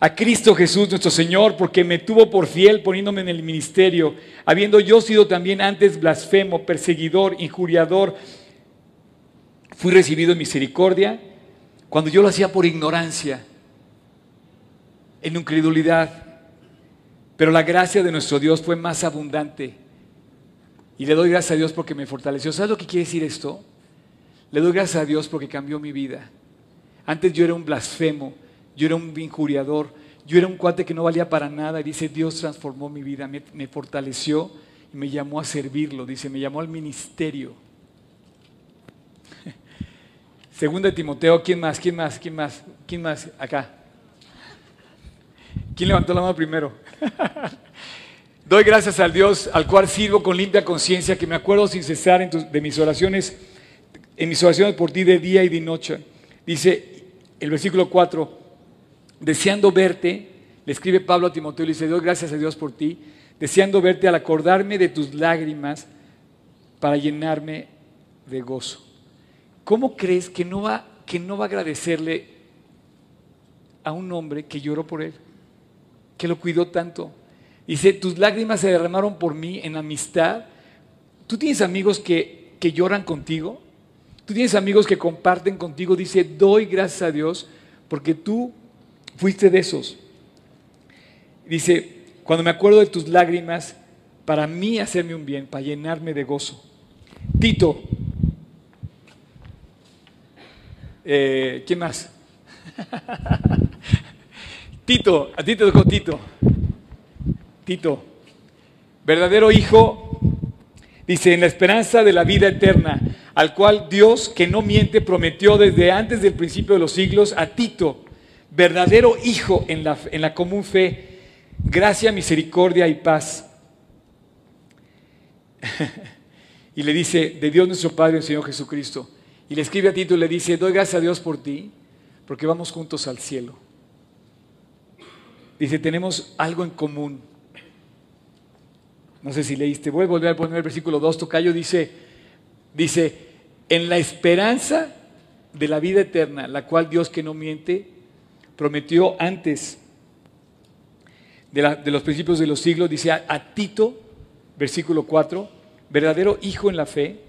A Cristo Jesús nuestro Señor, porque me tuvo por fiel poniéndome en el ministerio, habiendo yo sido también antes blasfemo, perseguidor, injuriador, fui recibido en misericordia cuando yo lo hacía por ignorancia, en incredulidad. Pero la gracia de nuestro Dios fue más abundante. Y le doy gracias a Dios porque me fortaleció. ¿Sabes lo que quiere decir esto? Le doy gracias a Dios porque cambió mi vida. Antes yo era un blasfemo, yo era un injuriador, yo era un cuate que no valía para nada. Y dice, Dios transformó mi vida, me, fortaleció y me llamó a servirlo. Dice, me llamó al ministerio. Segunda de Timoteo, ¿quién más? ¿Quién más? ¿Quién más? ¿Quién más? Acá. ¿Quién levantó la mano primero? Doy gracias al Dios al cual sirvo con limpia conciencia, que me acuerdo sin cesar de mis oraciones, en mis oraciones por ti de día y de noche. Dice el versículo 4, deseando verte, le escribe Pablo a Timoteo y le dice, doy gracias a Dios por ti, deseando verte al acordarme de tus lágrimas para llenarme de gozo. ¿Cómo crees que no va, que no va a agradecerle a un hombre que lloró por él, que lo cuidó tanto? Dice, tus lágrimas se derramaron por mí en amistad. ¿Tú tienes amigos que, que lloran contigo? ¿Tú tienes amigos que comparten contigo? Dice, doy gracias a Dios porque tú Fuiste de esos. Dice, cuando me acuerdo de tus lágrimas, para mí hacerme un bien, para llenarme de gozo. Tito. Eh, ¿Quién más? Tito, a ti te tocó Tito. Tito, verdadero hijo, dice, en la esperanza de la vida eterna, al cual Dios, que no miente, prometió desde antes del principio de los siglos a Tito, verdadero hijo en la, en la común fe, gracia, misericordia y paz. y le dice, de Dios nuestro Padre, el Señor Jesucristo. Y le escribe a Tito y le dice, doy gracias a Dios por ti, porque vamos juntos al cielo. Dice, tenemos algo en común. No sé si leíste, voy a volver a poner el versículo 2, Tocayo dice, dice, en la esperanza de la vida eterna, la cual Dios que no miente, prometió antes de, los principios de los siglos, dice a, Tito, versículo 4, verdadero hijo en la fe,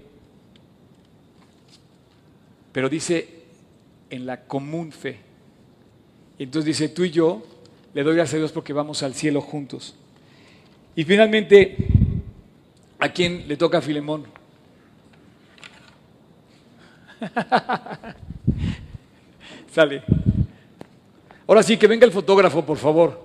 pero dice en la común fe. Entonces dice, tú y yo le doy gracias a Dios porque vamos al cielo juntos. Y finalmente, ¿a quién le toca a Filemón? Sale. Ahora sí, que venga el fotógrafo, por favor.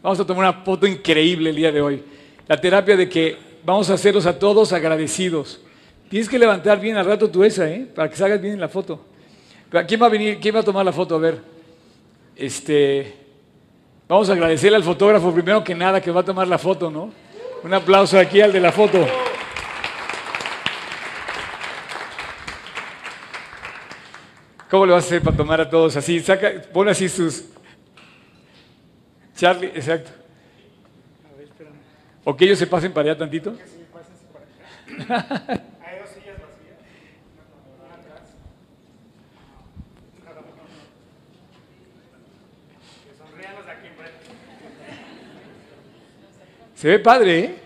Vamos a tomar una foto increíble el día de hoy. La terapia de que vamos a hacerlos a todos agradecidos. Tienes que levantar bien al rato tu esa, ¿eh? Para que salgas bien en la foto. ¿Quién va a venir? ¿Quién va a tomar la foto? A ver. Este. Vamos a agradecerle al fotógrafo primero que nada que va a tomar la foto, ¿no? Un aplauso aquí al de la foto. ¿Cómo le vas a hacer para tomar a todos así? Saca, pon así sus. Charlie, exacto. O que ellos se pasen para allá tantito. Se ve padre, ¿eh?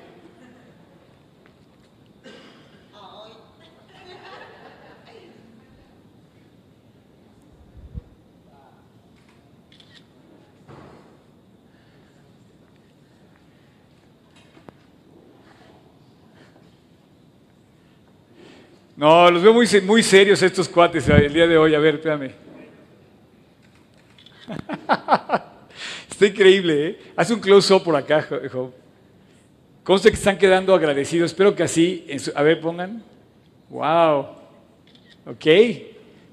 No, los veo muy, muy serios estos cuates el día de hoy. A ver, espérame. Está increíble, ¿eh? Haz un close-up por acá, Job. Conste que están quedando agradecidos. Espero que así, a ver, pongan. Wow. Ok.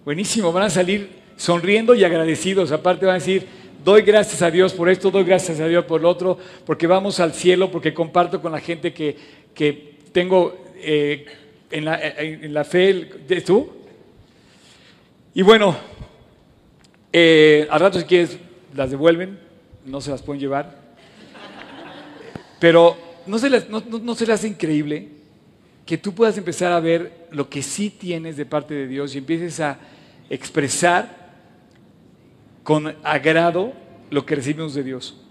Buenísimo. Van a salir sonriendo y agradecidos. Aparte van a decir, doy gracias a Dios por esto, doy gracias a Dios por lo otro, porque vamos al cielo, porque comparto con la gente que, que tengo eh, en, la, fe. ¿De tú? Y bueno, eh, al rato si quieres las devuelven, no se las pueden llevar. Pero ¿no se, les, no, se hace increíble que tú puedas empezar a ver lo que sí tienes de parte de Dios y empieces a expresar con agrado lo que recibimos de Dios?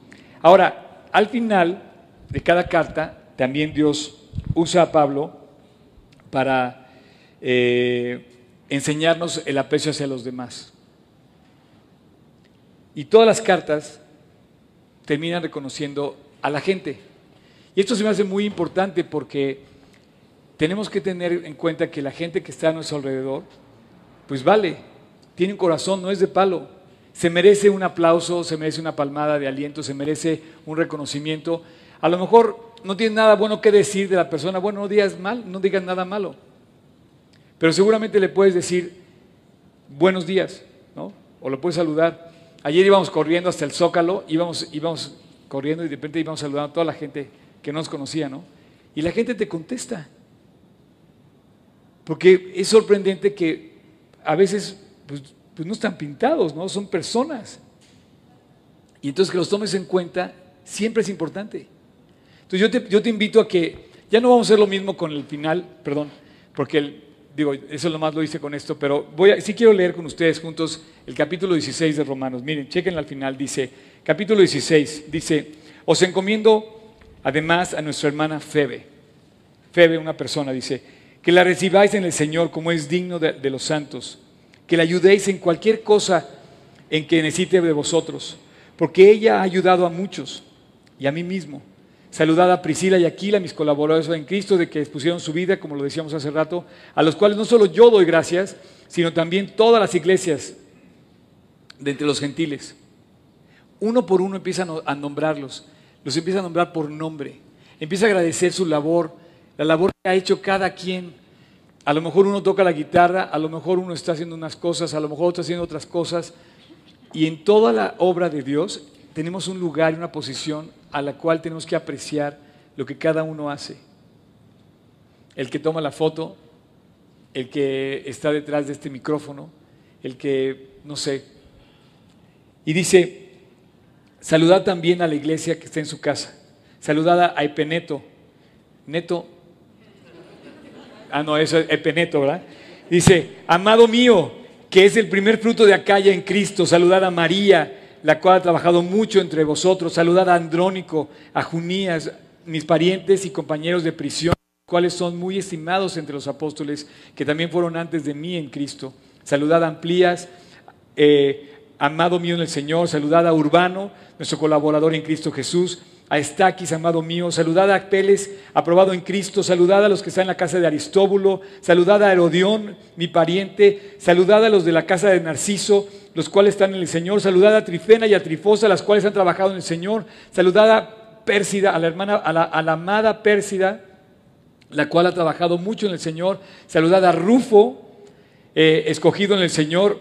Ahora, al final de cada carta, también Dios usa a Pablo para eh, enseñarnos el aprecio hacia los demás. Y todas las cartas terminan reconociendo a la gente. Y esto se me hace muy importante porque tenemos que tener en cuenta que la gente que está a nuestro alrededor, pues vale, tiene un corazón, no es de palo. Se merece un aplauso, se merece una palmada de aliento, se merece un reconocimiento. A lo mejor no tiene nada bueno que decir de la persona, bueno, no digas mal, no digas nada malo. Pero seguramente le puedes decir buenos días, ¿no? O lo puedes saludar. Ayer íbamos corriendo hasta el Zócalo, íbamos, íbamos corriendo y de repente íbamos saludando a toda la gente que no nos conocía, ¿no? Y la gente te contesta. Porque es sorprendente que a veces pues, pues, no están pintados, ¿no? Son personas. Y entonces que los tomes en cuenta siempre es importante. Entonces yo te, yo te invito a que, ya no vamos a hacer lo mismo con el final, perdón, porque el, digo, eso lo más lo hice con esto, pero voy a, sí quiero leer con ustedes juntos el capítulo 16 de Romanos. Miren, chequen al final, dice, capítulo 16, dice, os encomiendo Además, a nuestra hermana Febe. Febe, una persona, dice, que la recibáis en el Señor como es digno de, los santos, que la ayudéis en cualquier cosa en que necesite de vosotros, porque ella ha ayudado a muchos y a mí mismo. Saludad a Priscila y Aquila, mis colaboradores en Cristo, de que expusieron su vida, como lo decíamos hace rato, a los cuales no solo yo doy gracias, sino también todas las iglesias de entre los gentiles. Uno por uno empiezan a nombrarlos los empieza a nombrar por nombre. Empieza a agradecer su labor, la labor que ha hecho cada quien. A lo mejor uno toca la guitarra, a lo mejor uno está haciendo unas cosas, a lo mejor otro está haciendo otras cosas. Y en toda la obra de Dios tenemos un lugar y una posición a la cual tenemos que apreciar lo que cada uno hace. El que toma la foto, el que está detrás de este micrófono, el que, no sé. Y dice, saludad también a la iglesia que está en su casa. Saludad a Epeneto. Neto. Ah, no, eso es Epeneto, ¿verdad? Dice, amado mío, que es el primer fruto de Acaya en Cristo. Saludad a María, la cual ha trabajado mucho entre vosotros. Saludad a Andrónico, a Junías, mis parientes y compañeros de prisión, cuales son muy estimados entre los apóstoles, que también fueron antes de mí en Cristo. Saludad a Amplías, eh, amado mío en el Señor. Saludad a Urbano, nuestro colaborador en Cristo Jesús a Estaquis, amado mío, saludad a Apeles, aprobado en Cristo, saludad a los que están en la casa de Aristóbulo, saludad a Herodión, mi pariente, saludad a los de la casa de Narciso, los cuales están en el Señor, saludad a Trifena y a Trifosa, las cuales han trabajado en el Señor, saludad a Pérsida, a la hermana, a la, amada Pérsida, la cual ha trabajado mucho en el Señor, saludad a Rufo, eh, escogido en el Señor,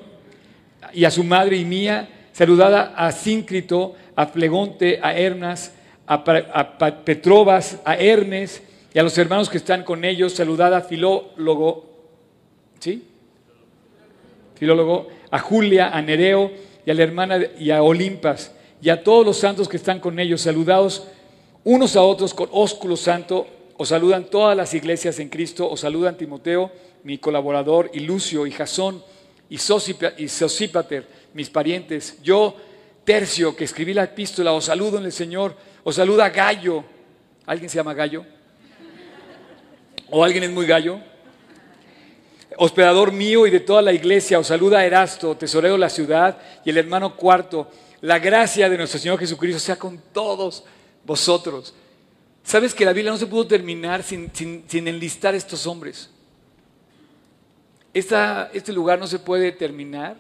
y a su madre y mía, saludad a Síncrito, a Flegonte, a Hernas, a, Petrobas, a Hermes y a los hermanos que están con ellos, saludad a Filólogo, ¿sí? Filólogo, a Julia, a Nereo y a la hermana y a Olimpas y a todos los santos que están con ellos, saludados unos a otros con ósculo santo, os saludan todas las iglesias en Cristo, os saludan Timoteo, mi colaborador, y Lucio, y Jasón, y Sosípater, mis parientes. Yo, Tercio, que escribí la epístola, os saludo en el Señor, os saluda Gallo. ¿Alguien se llama Gallo? ¿O alguien es muy gallo? Hospedador mío y de toda la iglesia, os saluda Erasto, tesorero de la ciudad, y el hermano cuarto. La gracia de nuestro Señor Jesucristo sea con todos vosotros. ¿Sabes que la Biblia no se pudo terminar sin, enlistar estos hombres? este lugar no se puede terminar,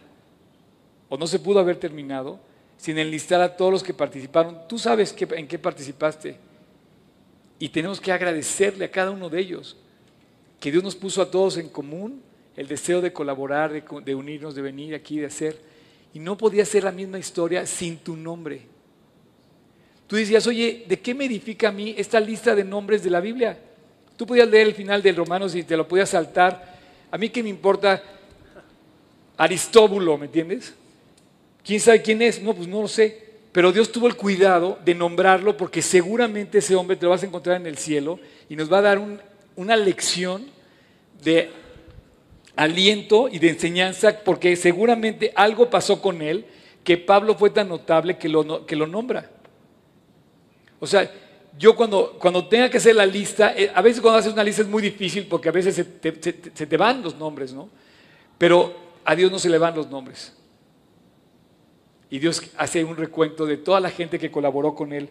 o no se pudo haber terminado, sin enlistar a todos los que participaron. Tú sabes en qué participaste. Y tenemos que agradecerle a cada uno de ellos, que Dios nos puso a todos en común el deseo de colaborar, de, unirnos, de venir aquí, de hacer. Y no podía ser la misma historia sin tu nombre. Tú decías, oye, ¿de qué me edifica a mí esta lista de nombres de la Biblia? Tú podías leer el final del Romanos y te lo podías saltar. A mí qué me importa Aristóbulo, ¿me entiendes? ¿Quién sabe quién es? No, pues no lo sé. Pero Dios tuvo el cuidado de nombrarlo porque seguramente ese hombre te lo vas a encontrar en el cielo y nos va a dar una lección de aliento y de enseñanza porque seguramente algo pasó con él que Pablo fue tan notable que lo, que lo nombra. O sea, yo cuando, cuando tenga que hacer la lista, eh, a veces cuando haces una lista es muy difícil porque a veces se te, se te van los nombres, ¿no? Pero a Dios no se le van los nombres. Y Dios hace un recuento de toda la gente que colaboró con Él.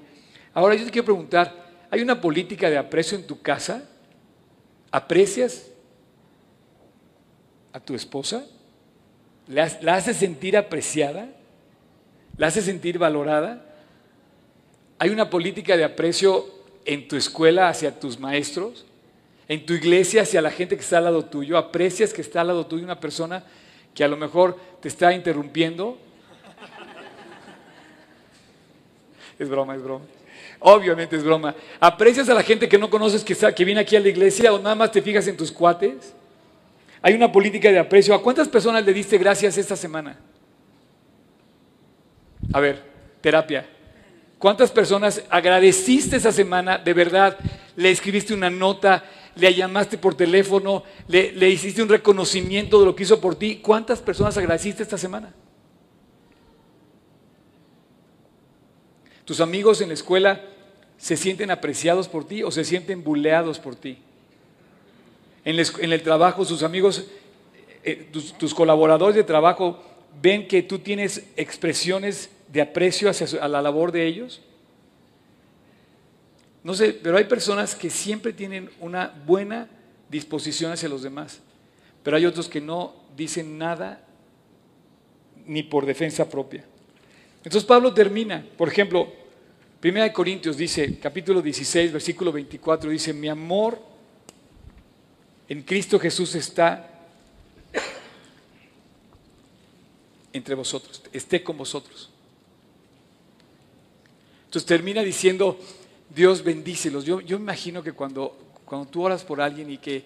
Ahora yo te quiero preguntar, ¿hay una política de aprecio en tu casa? ¿Aprecias a tu esposa? ¿La, haces sentir apreciada? ¿La haces sentir valorada? ¿Hay una política de aprecio en tu escuela hacia tus maestros? ¿En tu iglesia hacia la gente que está al lado tuyo? ¿Aprecias que está al lado tuyo una persona que a lo mejor te está interrumpiendo Es broma, es broma. Obviamente es broma. ¿Aprecias a la gente que no conoces que, que viene aquí a la iglesia o nada más te fijas en tus cuates? Hay una política de aprecio. ¿A cuántas personas le diste gracias esta semana? A ver, terapia. ¿Cuántas personas agradeciste esa semana de verdad? Le escribiste una nota, le llamaste por teléfono, le, le hiciste un reconocimiento de lo que hizo por ti. ¿Cuántas personas agradeciste esta semana? ¿Tus amigos en la escuela se sienten apreciados por ti o se sienten buleados por ti? En, el trabajo, sus amigos, eh, tus, colaboradores de trabajo ven que tú tienes expresiones de aprecio hacia la labor de ellos. No sé, pero hay personas que siempre tienen una buena disposición hacia los demás, pero hay otros que no dicen nada ni por defensa propia. Entonces Pablo termina, por ejemplo, Primera de Corintios dice, capítulo 16, versículo 24, dice, mi amor en Cristo Jesús está entre vosotros, esté con vosotros. Entonces termina diciendo, Dios bendícelos. Yo, yo imagino que cuando, cuando tú oras por alguien y que,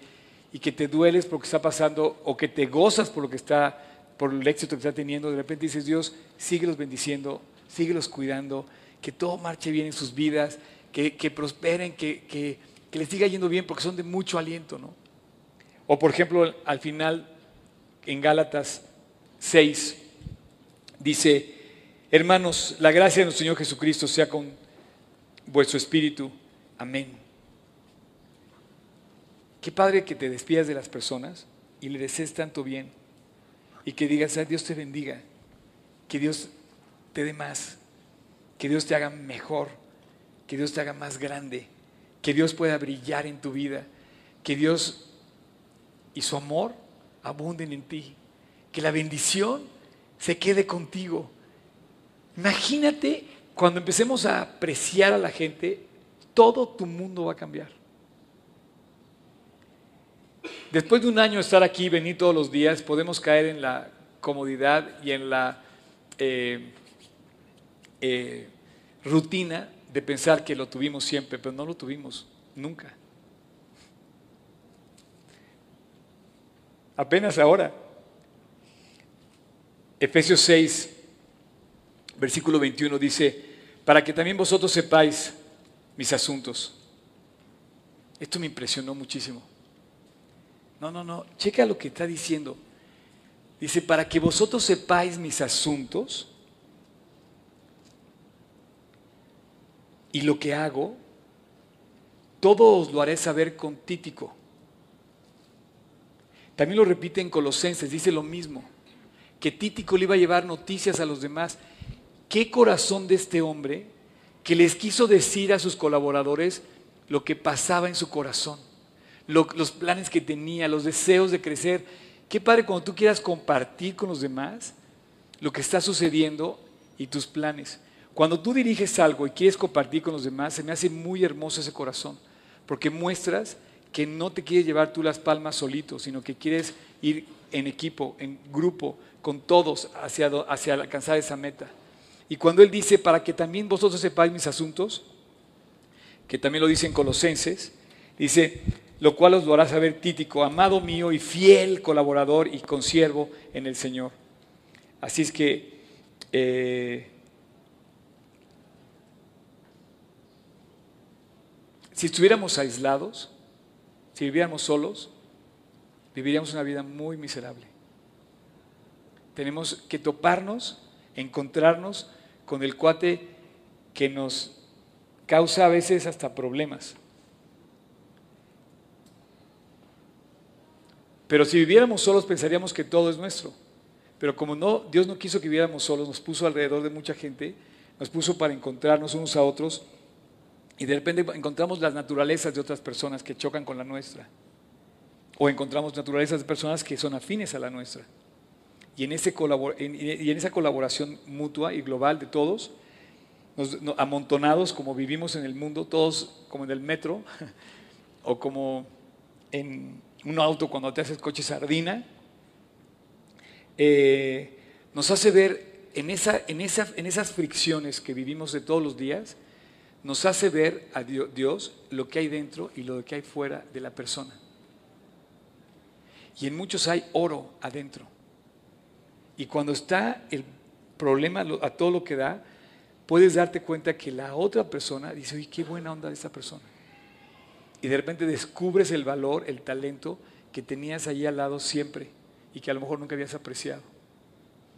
y que te dueles por lo que está pasando o que te gozas por lo que está, por el éxito que está teniendo, de repente dices, Dios, síguelos bendiciendo, síguelos cuidando, que todo marche bien en sus vidas, que, prosperen, que, que, que les siga yendo bien porque son de mucho aliento, ¿no? O por ejemplo, al final, en Gálatas 6, dice, hermanos, la gracia de nuestro Señor Jesucristo sea con vuestro espíritu. Amén. Qué padre que te despidas de las personas y le desees tanto bien y que digas, a Dios te bendiga, que Dios te dé más, que Dios te haga mejor, que Dios te haga más grande, que Dios pueda brillar en tu vida, que Dios y su amor abunden en ti. Que la bendición se quede contigo. Imagínate cuando empecemos a apreciar a la gente, todo tu mundo va a cambiar. Después de un año estar aquí, venir todos los días, podemos caer en la comodidad y en la eh, eh, rutina de pensar que lo tuvimos siempre, pero no lo tuvimos nunca. apenas ahora. Efesios 6, versículo 21 dice, para que también vosotros sepáis mis asuntos. Esto me impresionó muchísimo. No, no, no, checa lo que está diciendo. Dice, para que vosotros sepáis mis asuntos y lo que hago, todo os lo haré saber con Títico también lo repite en Colosenses, dice lo mismo, que Títico le iba a llevar noticias a los demás. ¿Qué corazón de este hombre que les quiso decir a sus colaboradores lo que pasaba en su corazón? Los planes que tenía, los deseos de crecer. Qué padre cuando tú quieras compartir con los demás lo que está sucediendo y tus planes. Cuando tú diriges algo y quieres compartir con los demás, se me hace muy hermoso ese corazón, porque muestras que no te quieres llevar tú las palmas solito, sino que quieres ir en equipo, en grupo, con todos hacia, hacia alcanzar esa meta. Y cuando Él dice, para que también vosotros sepáis mis asuntos, que también lo dice en Colosenses, dice, lo cual os lo hará saber Títico, amado mío y fiel colaborador y consiervo en el Señor. Así es que eh, si estuviéramos aislados, si viviéramos solos, viviríamos una vida muy miserable. Tenemos que toparnos, encontrarnos con el cuate que nos causa a veces hasta problemas. Pero si viviéramos solos pensaríamos que todo es nuestro. Pero como no, Dios no quiso que viviéramos solos, nos puso alrededor de mucha gente, nos puso para encontrarnos unos a otros y de repente encontramos las naturalezas de otras personas que chocan con la nuestra. O encontramos naturalezas de personas que son afines a la nuestra. Y en, ese y en esa colaboración mutua y global de todos, amontonados como vivimos en el mundo, todos como en el metro, o como en un auto cuando te haces coche sardina, eh, nos hace ver en, esa, en, esa, en esas fricciones que vivimos de todos los días, nos hace ver a Dios lo que hay dentro y lo que hay fuera de la persona. Y en muchos hay oro adentro. Y cuando está el problema a todo lo que da, puedes darte cuenta que la otra persona dice, oye, qué buena onda de esa persona. Y de repente descubres el valor, el talento que tenías ahí al lado siempre y que a lo mejor nunca habías apreciado.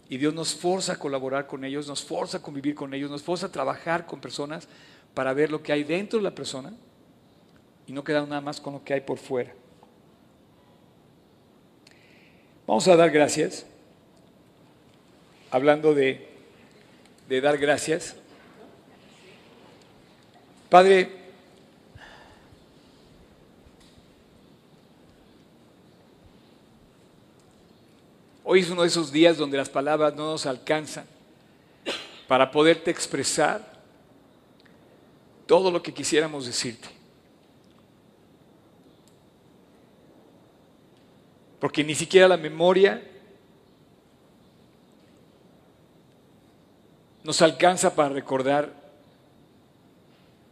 Y Dios nos forza a colaborar con ellos, nos forza a convivir con ellos, nos forza a trabajar con personas para ver lo que hay dentro de la persona y no quedar nada más con lo que hay por fuera. Vamos a dar gracias, hablando de, de dar gracias. Padre, hoy es uno de esos días donde las palabras no nos alcanzan para poderte expresar todo lo que quisiéramos decirte. Porque ni siquiera la memoria nos alcanza para recordar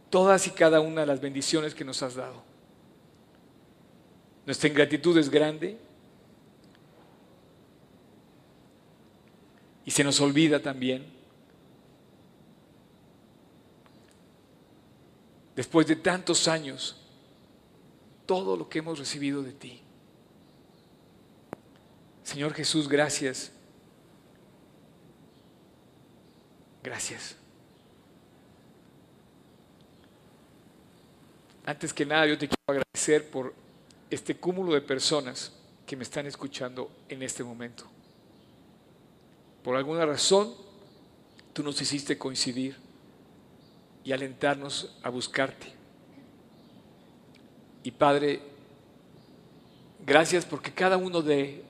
todas y cada una de las bendiciones que nos has dado. Nuestra ingratitud es grande y se nos olvida también, después de tantos años, todo lo que hemos recibido de ti. Señor Jesús, gracias. Gracias. Antes que nada, yo te quiero agradecer por este cúmulo de personas que me están escuchando en este momento. Por alguna razón, tú nos hiciste coincidir y alentarnos a buscarte. Y Padre, gracias porque cada uno de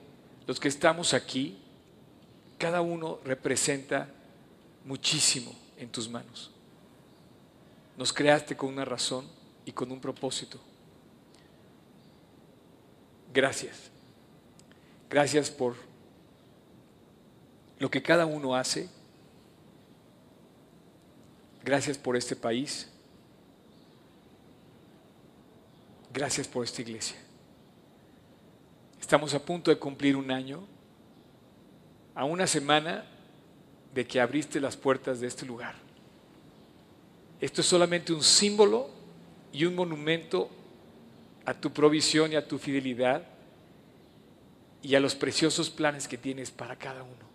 los que estamos aquí, cada uno representa muchísimo en tus manos. Nos creaste con una razón y con un propósito. Gracias. Gracias por lo que cada uno hace. Gracias por este país. Gracias por esta iglesia. Estamos a punto de cumplir un año, a una semana de que abriste las puertas de este lugar. Esto es solamente un símbolo y un monumento a tu provisión y a tu fidelidad y a los preciosos planes que tienes para cada uno.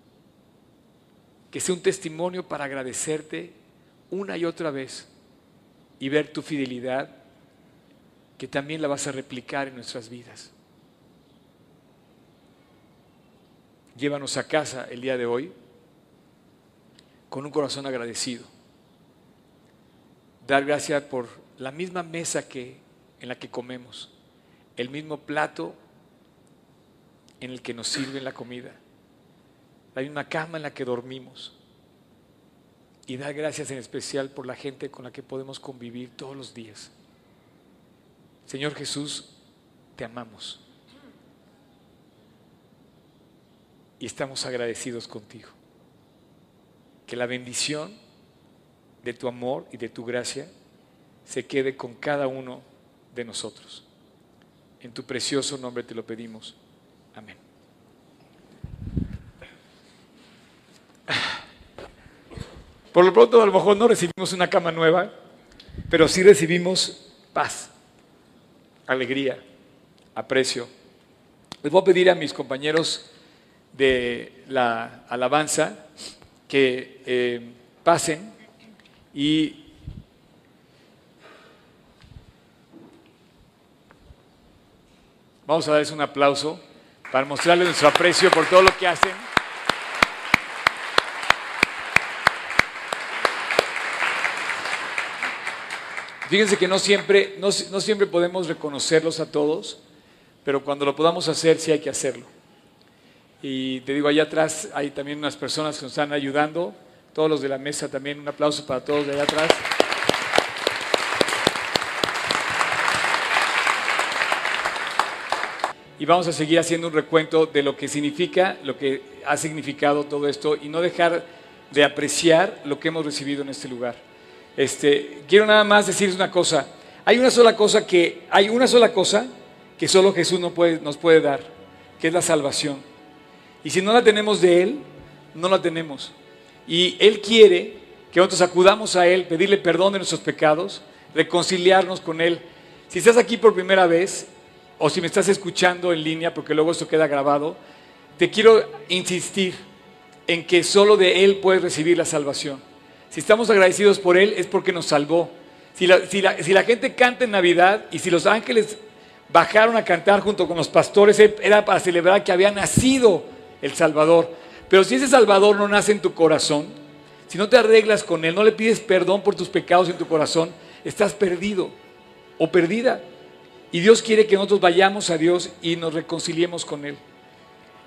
Que sea un testimonio para agradecerte una y otra vez y ver tu fidelidad que también la vas a replicar en nuestras vidas. Llévanos a casa el día de hoy con un corazón agradecido. Dar gracias por la misma mesa que, en la que comemos, el mismo plato en el que nos sirven la comida, la misma cama en la que dormimos. Y dar gracias en especial por la gente con la que podemos convivir todos los días. Señor Jesús, te amamos. Y estamos agradecidos contigo que la bendición de tu amor y de tu gracia se quede con cada uno de nosotros. En tu precioso nombre te lo pedimos. Amén. Por lo pronto a lo mejor no recibimos una cama nueva, pero sí recibimos paz, alegría, aprecio. Les voy a pedir a mis compañeros de la alabanza que eh, pasen y vamos a darles un aplauso para mostrarles nuestro aprecio por todo lo que hacen. Fíjense que no siempre, no, no siempre podemos reconocerlos a todos, pero cuando lo podamos hacer, sí hay que hacerlo. Y te digo, allá atrás hay también unas personas que nos están ayudando. Todos los de la mesa también, un aplauso para todos de allá atrás. Y vamos a seguir haciendo un recuento de lo que significa, lo que ha significado todo esto y no dejar de apreciar lo que hemos recibido en este lugar. Este, quiero nada más decirles una cosa. Hay una sola cosa que, hay una sola cosa que solo Jesús nos puede dar, que es la salvación. Y si no la tenemos de Él, no la tenemos. Y Él quiere que nosotros acudamos a Él, pedirle perdón de nuestros pecados, reconciliarnos con Él. Si estás aquí por primera vez, o si me estás escuchando en línea, porque luego esto queda grabado, te quiero insistir en que solo de Él puedes recibir la salvación. Si estamos agradecidos por Él es porque nos salvó. Si la, si la, si la gente canta en Navidad y si los ángeles bajaron a cantar junto con los pastores, era para celebrar que había nacido el Salvador. Pero si ese Salvador no nace en tu corazón, si no te arreglas con Él, no le pides perdón por tus pecados en tu corazón, estás perdido o perdida. Y Dios quiere que nosotros vayamos a Dios y nos reconciliemos con Él.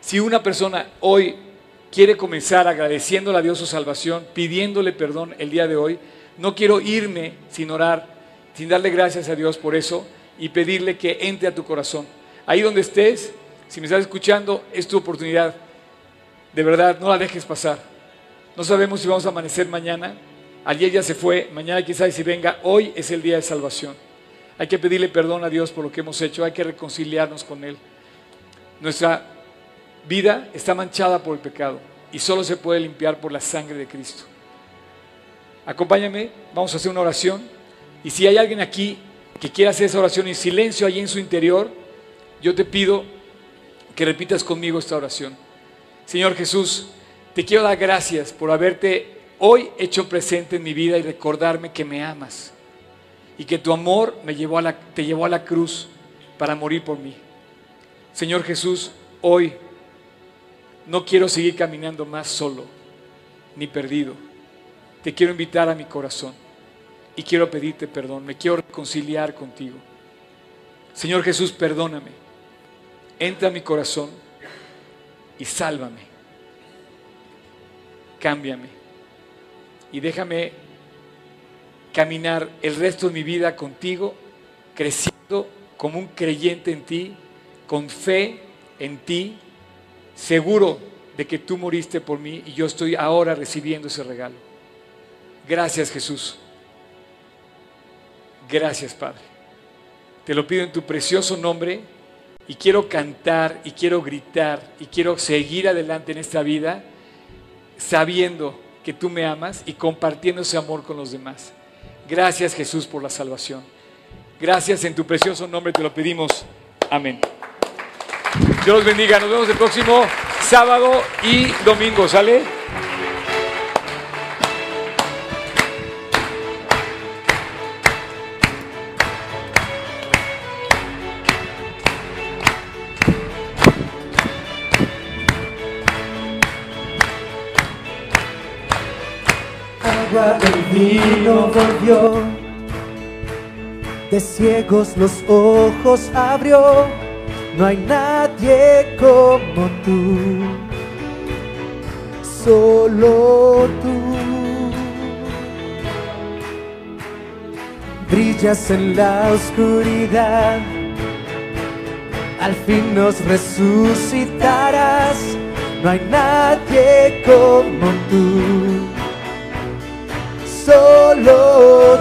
Si una persona hoy quiere comenzar agradeciéndole a Dios su salvación, pidiéndole perdón el día de hoy, No quiero irme sin orar, sin darle gracias a Dios por eso y pedirle que entre a tu corazón. Ahí donde estés, si me estás escuchando, es tu oportunidad. De verdad, no la dejes pasar. No sabemos si vamos a amanecer mañana. Ayer ya se fue, mañana quizás si venga. Hoy es el día de salvación. Hay que pedirle perdón a Dios por lo que hemos hecho, hay que reconciliarnos con Él. Nuestra vida está manchada por el pecado y solo se puede limpiar por la sangre de Cristo. Acompáñame, vamos a hacer una oración. Y si hay alguien aquí que quiera hacer esa oración en silencio allí en su interior, yo te pido que repitas conmigo esta oración. Señor Jesús, te quiero dar gracias por haberte hoy hecho presente en mi vida y recordarme que me amas y que tu amor me llevó a la, te llevó a la cruz para morir por mí. Señor Jesús, hoy no quiero seguir caminando más solo ni perdido. Te quiero invitar a mi corazón y quiero pedirte perdón. Me quiero reconciliar contigo. Señor Jesús, perdóname. Entra a mi corazón y sálvame. Cámbiame y déjame caminar el resto de mi vida contigo, creciendo como un creyente en ti, con fe en ti, seguro de que tú moriste por mí y yo estoy ahora recibiendo ese regalo. Gracias Jesús. Gracias Padre. Te lo pido en tu precioso nombre y quiero cantar y quiero gritar y quiero seguir adelante en esta vida sabiendo que tú me amas y compartiendo ese amor con los demás. Gracias Jesús por la salvación. Gracias en tu precioso nombre te lo pedimos. Amén. Dios los bendiga. Nos vemos el próximo sábado y domingo. ¿Sale? agua del vino volvió, de ciegos los ojos abrió, no hay nadie como tú, solo tú. Brillas en la oscuridad, al fin nos resucitarás, no hay nadie como tú. Solo